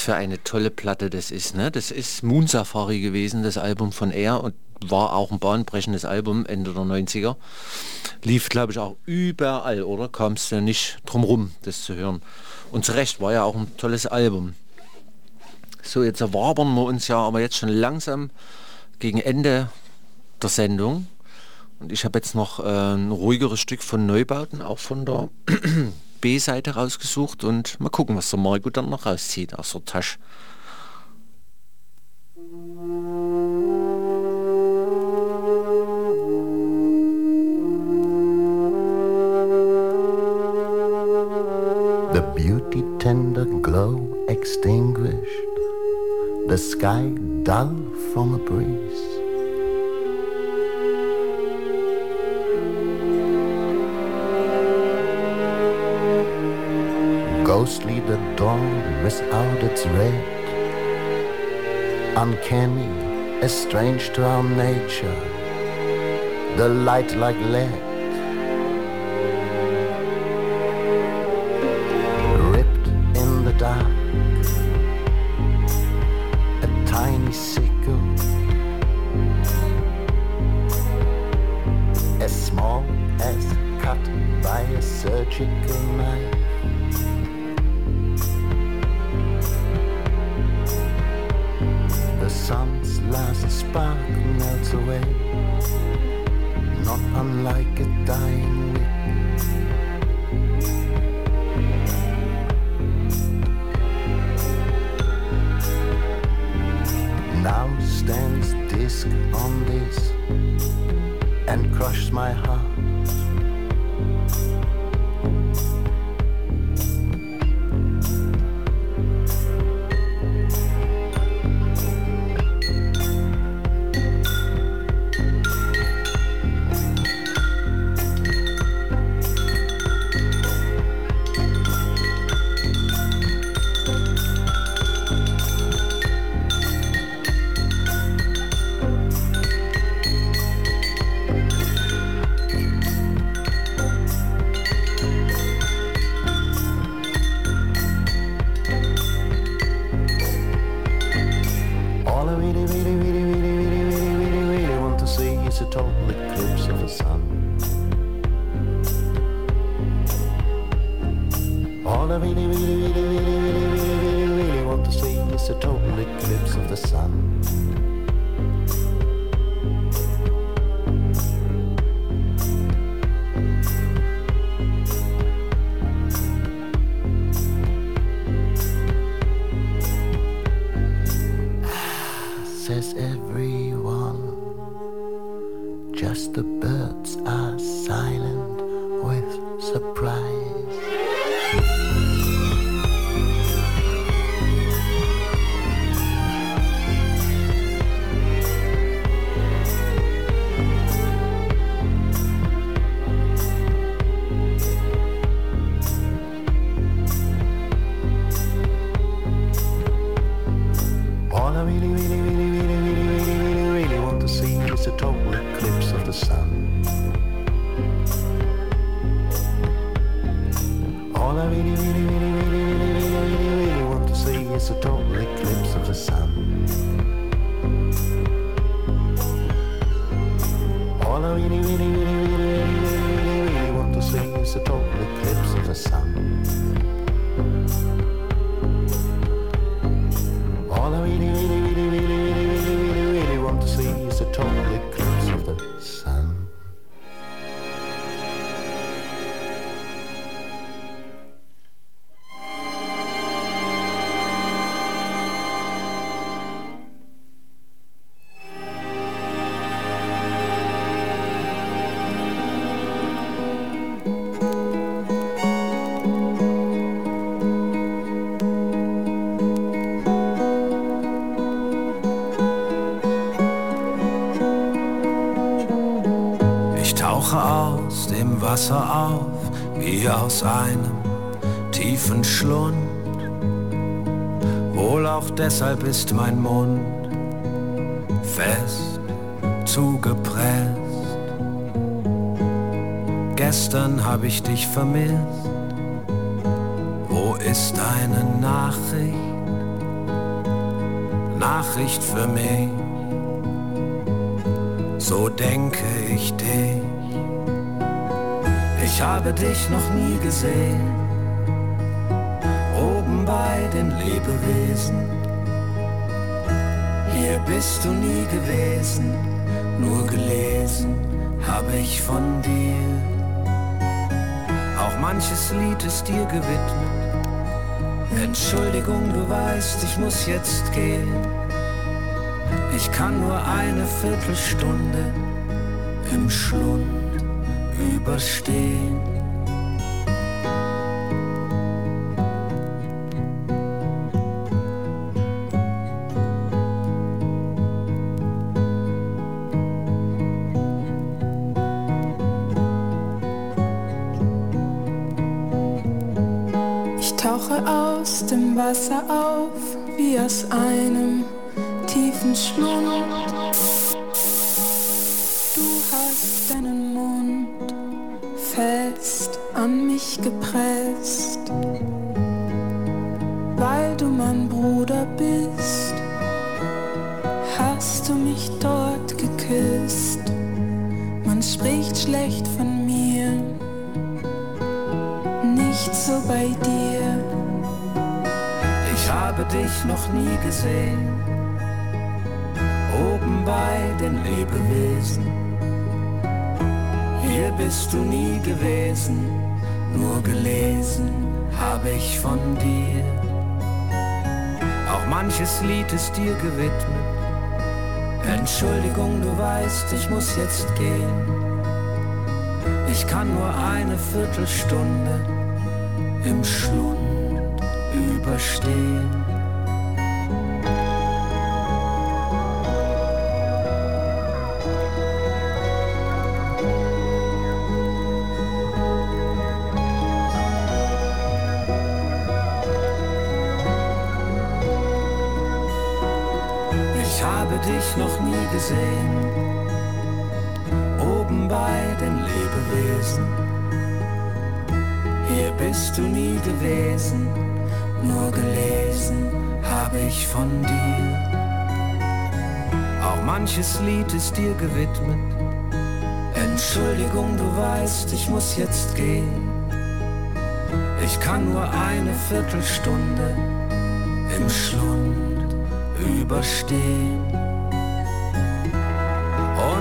Für eine tolle Platte das ist. Ne? Das ist Moon Safari gewesen, das Album von Air und war auch ein bahnbrechendes Album Ende der 90er. Lief, glaube ich, auch überall, oder? Kamst du nicht drum rum, das zu hören. Und zu Recht war ja auch ein tolles Album. So, jetzt erwabern wir uns ja aber jetzt schon langsam gegen Ende der Sendung. Und ich habe jetzt noch äh, ein ruhigeres Stück von Neubauten, auch von der B-Seite rausgesucht und mal gucken, was der Marco dann noch rauszieht aus der Tasche. The beauty tender glow extinguished, the sky dull from a breeze. Ghostly the dawn without its red, uncanny, estranged to our nature, the light like lead. Wasser auf, wie aus einem tiefen Schlund. Wohl auch deshalb ist mein Mund fest zugepresst. Gestern hab ich dich vermisst. Wo ist deine Nachricht? Nachricht für mich. So denke ich dich. Ich habe dich noch nie gesehen. Oben bei den Lebewesen. Hier bist du nie gewesen, nur gelesen habe ich von dir. Auch manches Lied ist dir gewidmet. Entschuldigung, du weißt, ich muss jetzt gehen. Ich kann nur eine Viertelstunde im Schlund überstehen. Wasser auf wie aus einem tiefen Schlund. An mich gepresst, weil du mein Bruder bist. Hast du mich dort geküsst? Man spricht schlecht von mir, nicht so bei dir habe dich noch nie gesehen. Oben bei den Lebewesen. Hier bist du nie gewesen, nur gelesen habe ich von dir. Auch manches Lied ist dir gewidmet. Entschuldigung, du weißt, ich muss jetzt gehen. Ich kann nur eine Viertelstunde im Schlund überstehen. Gesehen. Oben bei den Lebewesen. Hier bist du nie gewesen, nur gelesen habe ich von dir. Auch manches Lied ist dir gewidmet. Entschuldigung, du weißt, ich muss jetzt gehen. Ich kann nur eine Viertelstunde im Schlund überstehen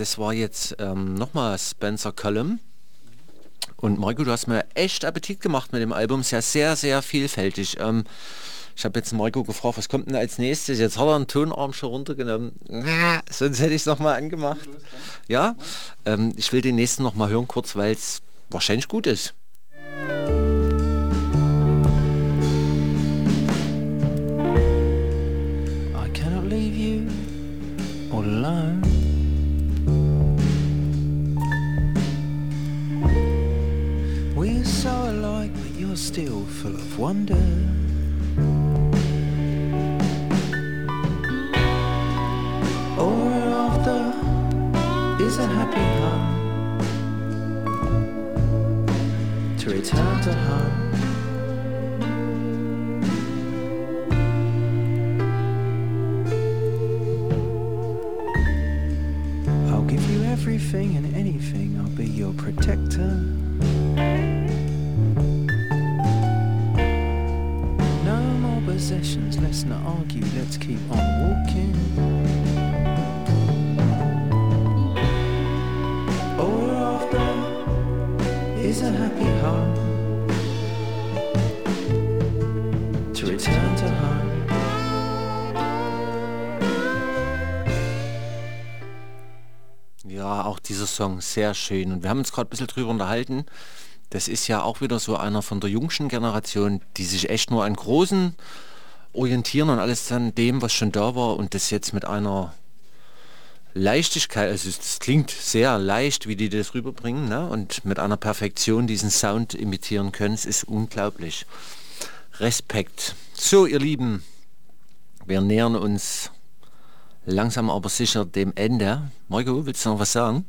das war jetzt ähm, nochmal Spencer Cullum. Und Marco, du hast mir echt Appetit gemacht mit dem Album. Ist sehr, sehr vielfältig. Ähm, ich habe jetzt Marco gefragt, was kommt denn als nächstes? Jetzt hat er einen Tonarm schon runtergenommen. Na, sonst hätte ich es nochmal angemacht. Ja, ähm, ich will den nächsten nochmal hören, kurz, weil es wahrscheinlich gut ist. Ja, auch dieser Song, sehr schön. Und wir haben uns gerade ein bisschen drüber unterhalten. Das ist ja auch wieder so einer von der jüngsten Generation, die sich echt nur an Großen orientieren und alles an dem, was schon da war und das jetzt mit einer Leichtigkeit, also es klingt sehr leicht, wie die das rüberbringen ne? und mit einer Perfektion diesen Sound imitieren können, es ist unglaublich. Respekt. So, ihr Lieben, wir nähern uns langsam aber sicher dem Ende. Marco, willst du noch was sagen?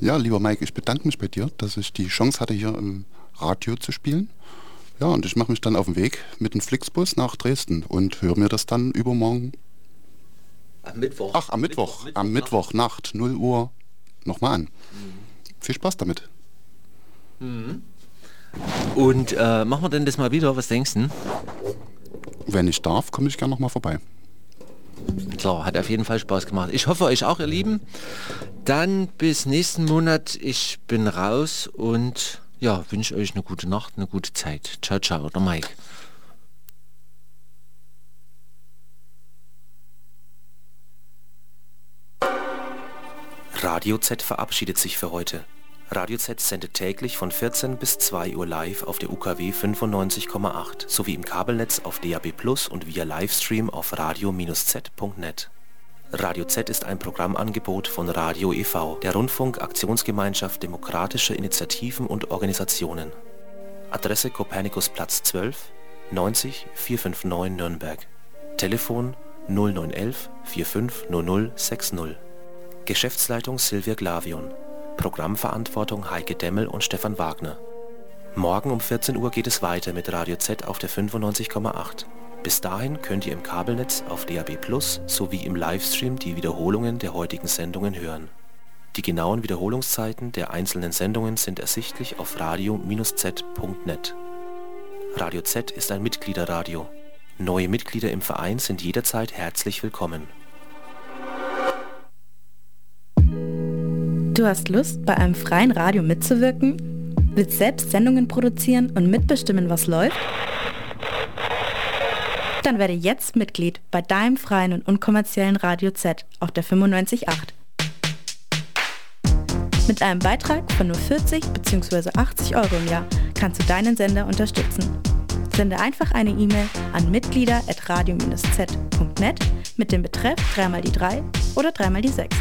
Ja, lieber Mike, ich bedanke mich bei dir, dass ich die Chance hatte, hier im Radio zu spielen. Ja, und ich mache mich dann auf den Weg mit dem Flixbus nach Dresden und höre mir das dann übermorgen. Am Mittwoch. Ach, am Mittwoch. am Mittwoch Nacht, 0 Uhr, nochmal an. Viel Spaß damit. Und äh, machen wir denn das mal wieder? Was denkst du? Wenn ich darf, komme ich gerne nochmal vorbei. Klar, hat auf jeden Fall Spaß gemacht. Ich hoffe euch auch, ihr Lieben. Dann bis nächsten Monat. Ich bin raus und ja, wünsche euch eine gute Nacht, eine gute Zeit. Ciao, ciao, der Mike. Radio Z verabschiedet sich für heute. Radio Z sendet täglich von 14 bis 2 Uhr live auf der UKW 95,8 sowie im Kabelnetz auf DAB Plus und via Livestream auf radio-z.net. Radio Z ist ein Programmangebot von Radio e.V., der Rundfunk-Aktionsgemeinschaft demokratischer Initiativen und Organisationen. Adresse Kopernikusplatz 12, 90 459 Nürnberg. Telefon 0911 450060. Geschäftsleitung Silvia Glavion. Programmverantwortung Heike Demmel und Stefan Wagner. Morgen um 14 Uhr geht es weiter mit Radio Z auf der 95,8. Bis dahin könnt ihr im Kabelnetz auf DAB Plus sowie im Livestream die Wiederholungen der heutigen Sendungen hören. Die genauen Wiederholungszeiten der einzelnen Sendungen sind ersichtlich auf radio-z.net. Radio Z ist ein Mitgliederradio. Neue Mitglieder im Verein sind jederzeit herzlich willkommen. Du hast Lust, bei einem freien Radio mitzuwirken? Willst selbst Sendungen produzieren und mitbestimmen, was läuft? Dann werde jetzt Mitglied bei deinem freien und unkommerziellen Radio Z auf der 95.8. Mit einem Beitrag von nur 40 bzw. 80 Euro im Jahr kannst du deinen Sender unterstützen. Sende einfach eine E-Mail an mitglieder.radio-z.net mit dem Betreff 3 die 3 oder 3 die 6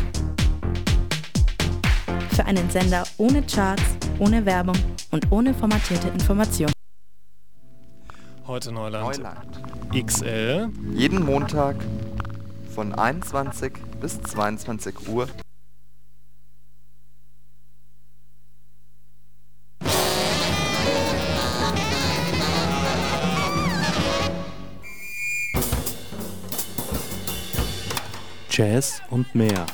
für einen Sender ohne Charts, ohne Werbung und ohne formatierte Informationen. Heute Neuland. Neuland. XL. Jeden Montag von 21 bis 22 Uhr. Jazz und mehr.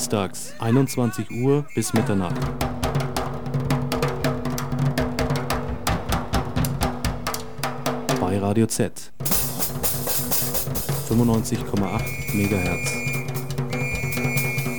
Dienstags 21 Uhr bis Mitternacht. Bei Radio Z 95,8 MHz.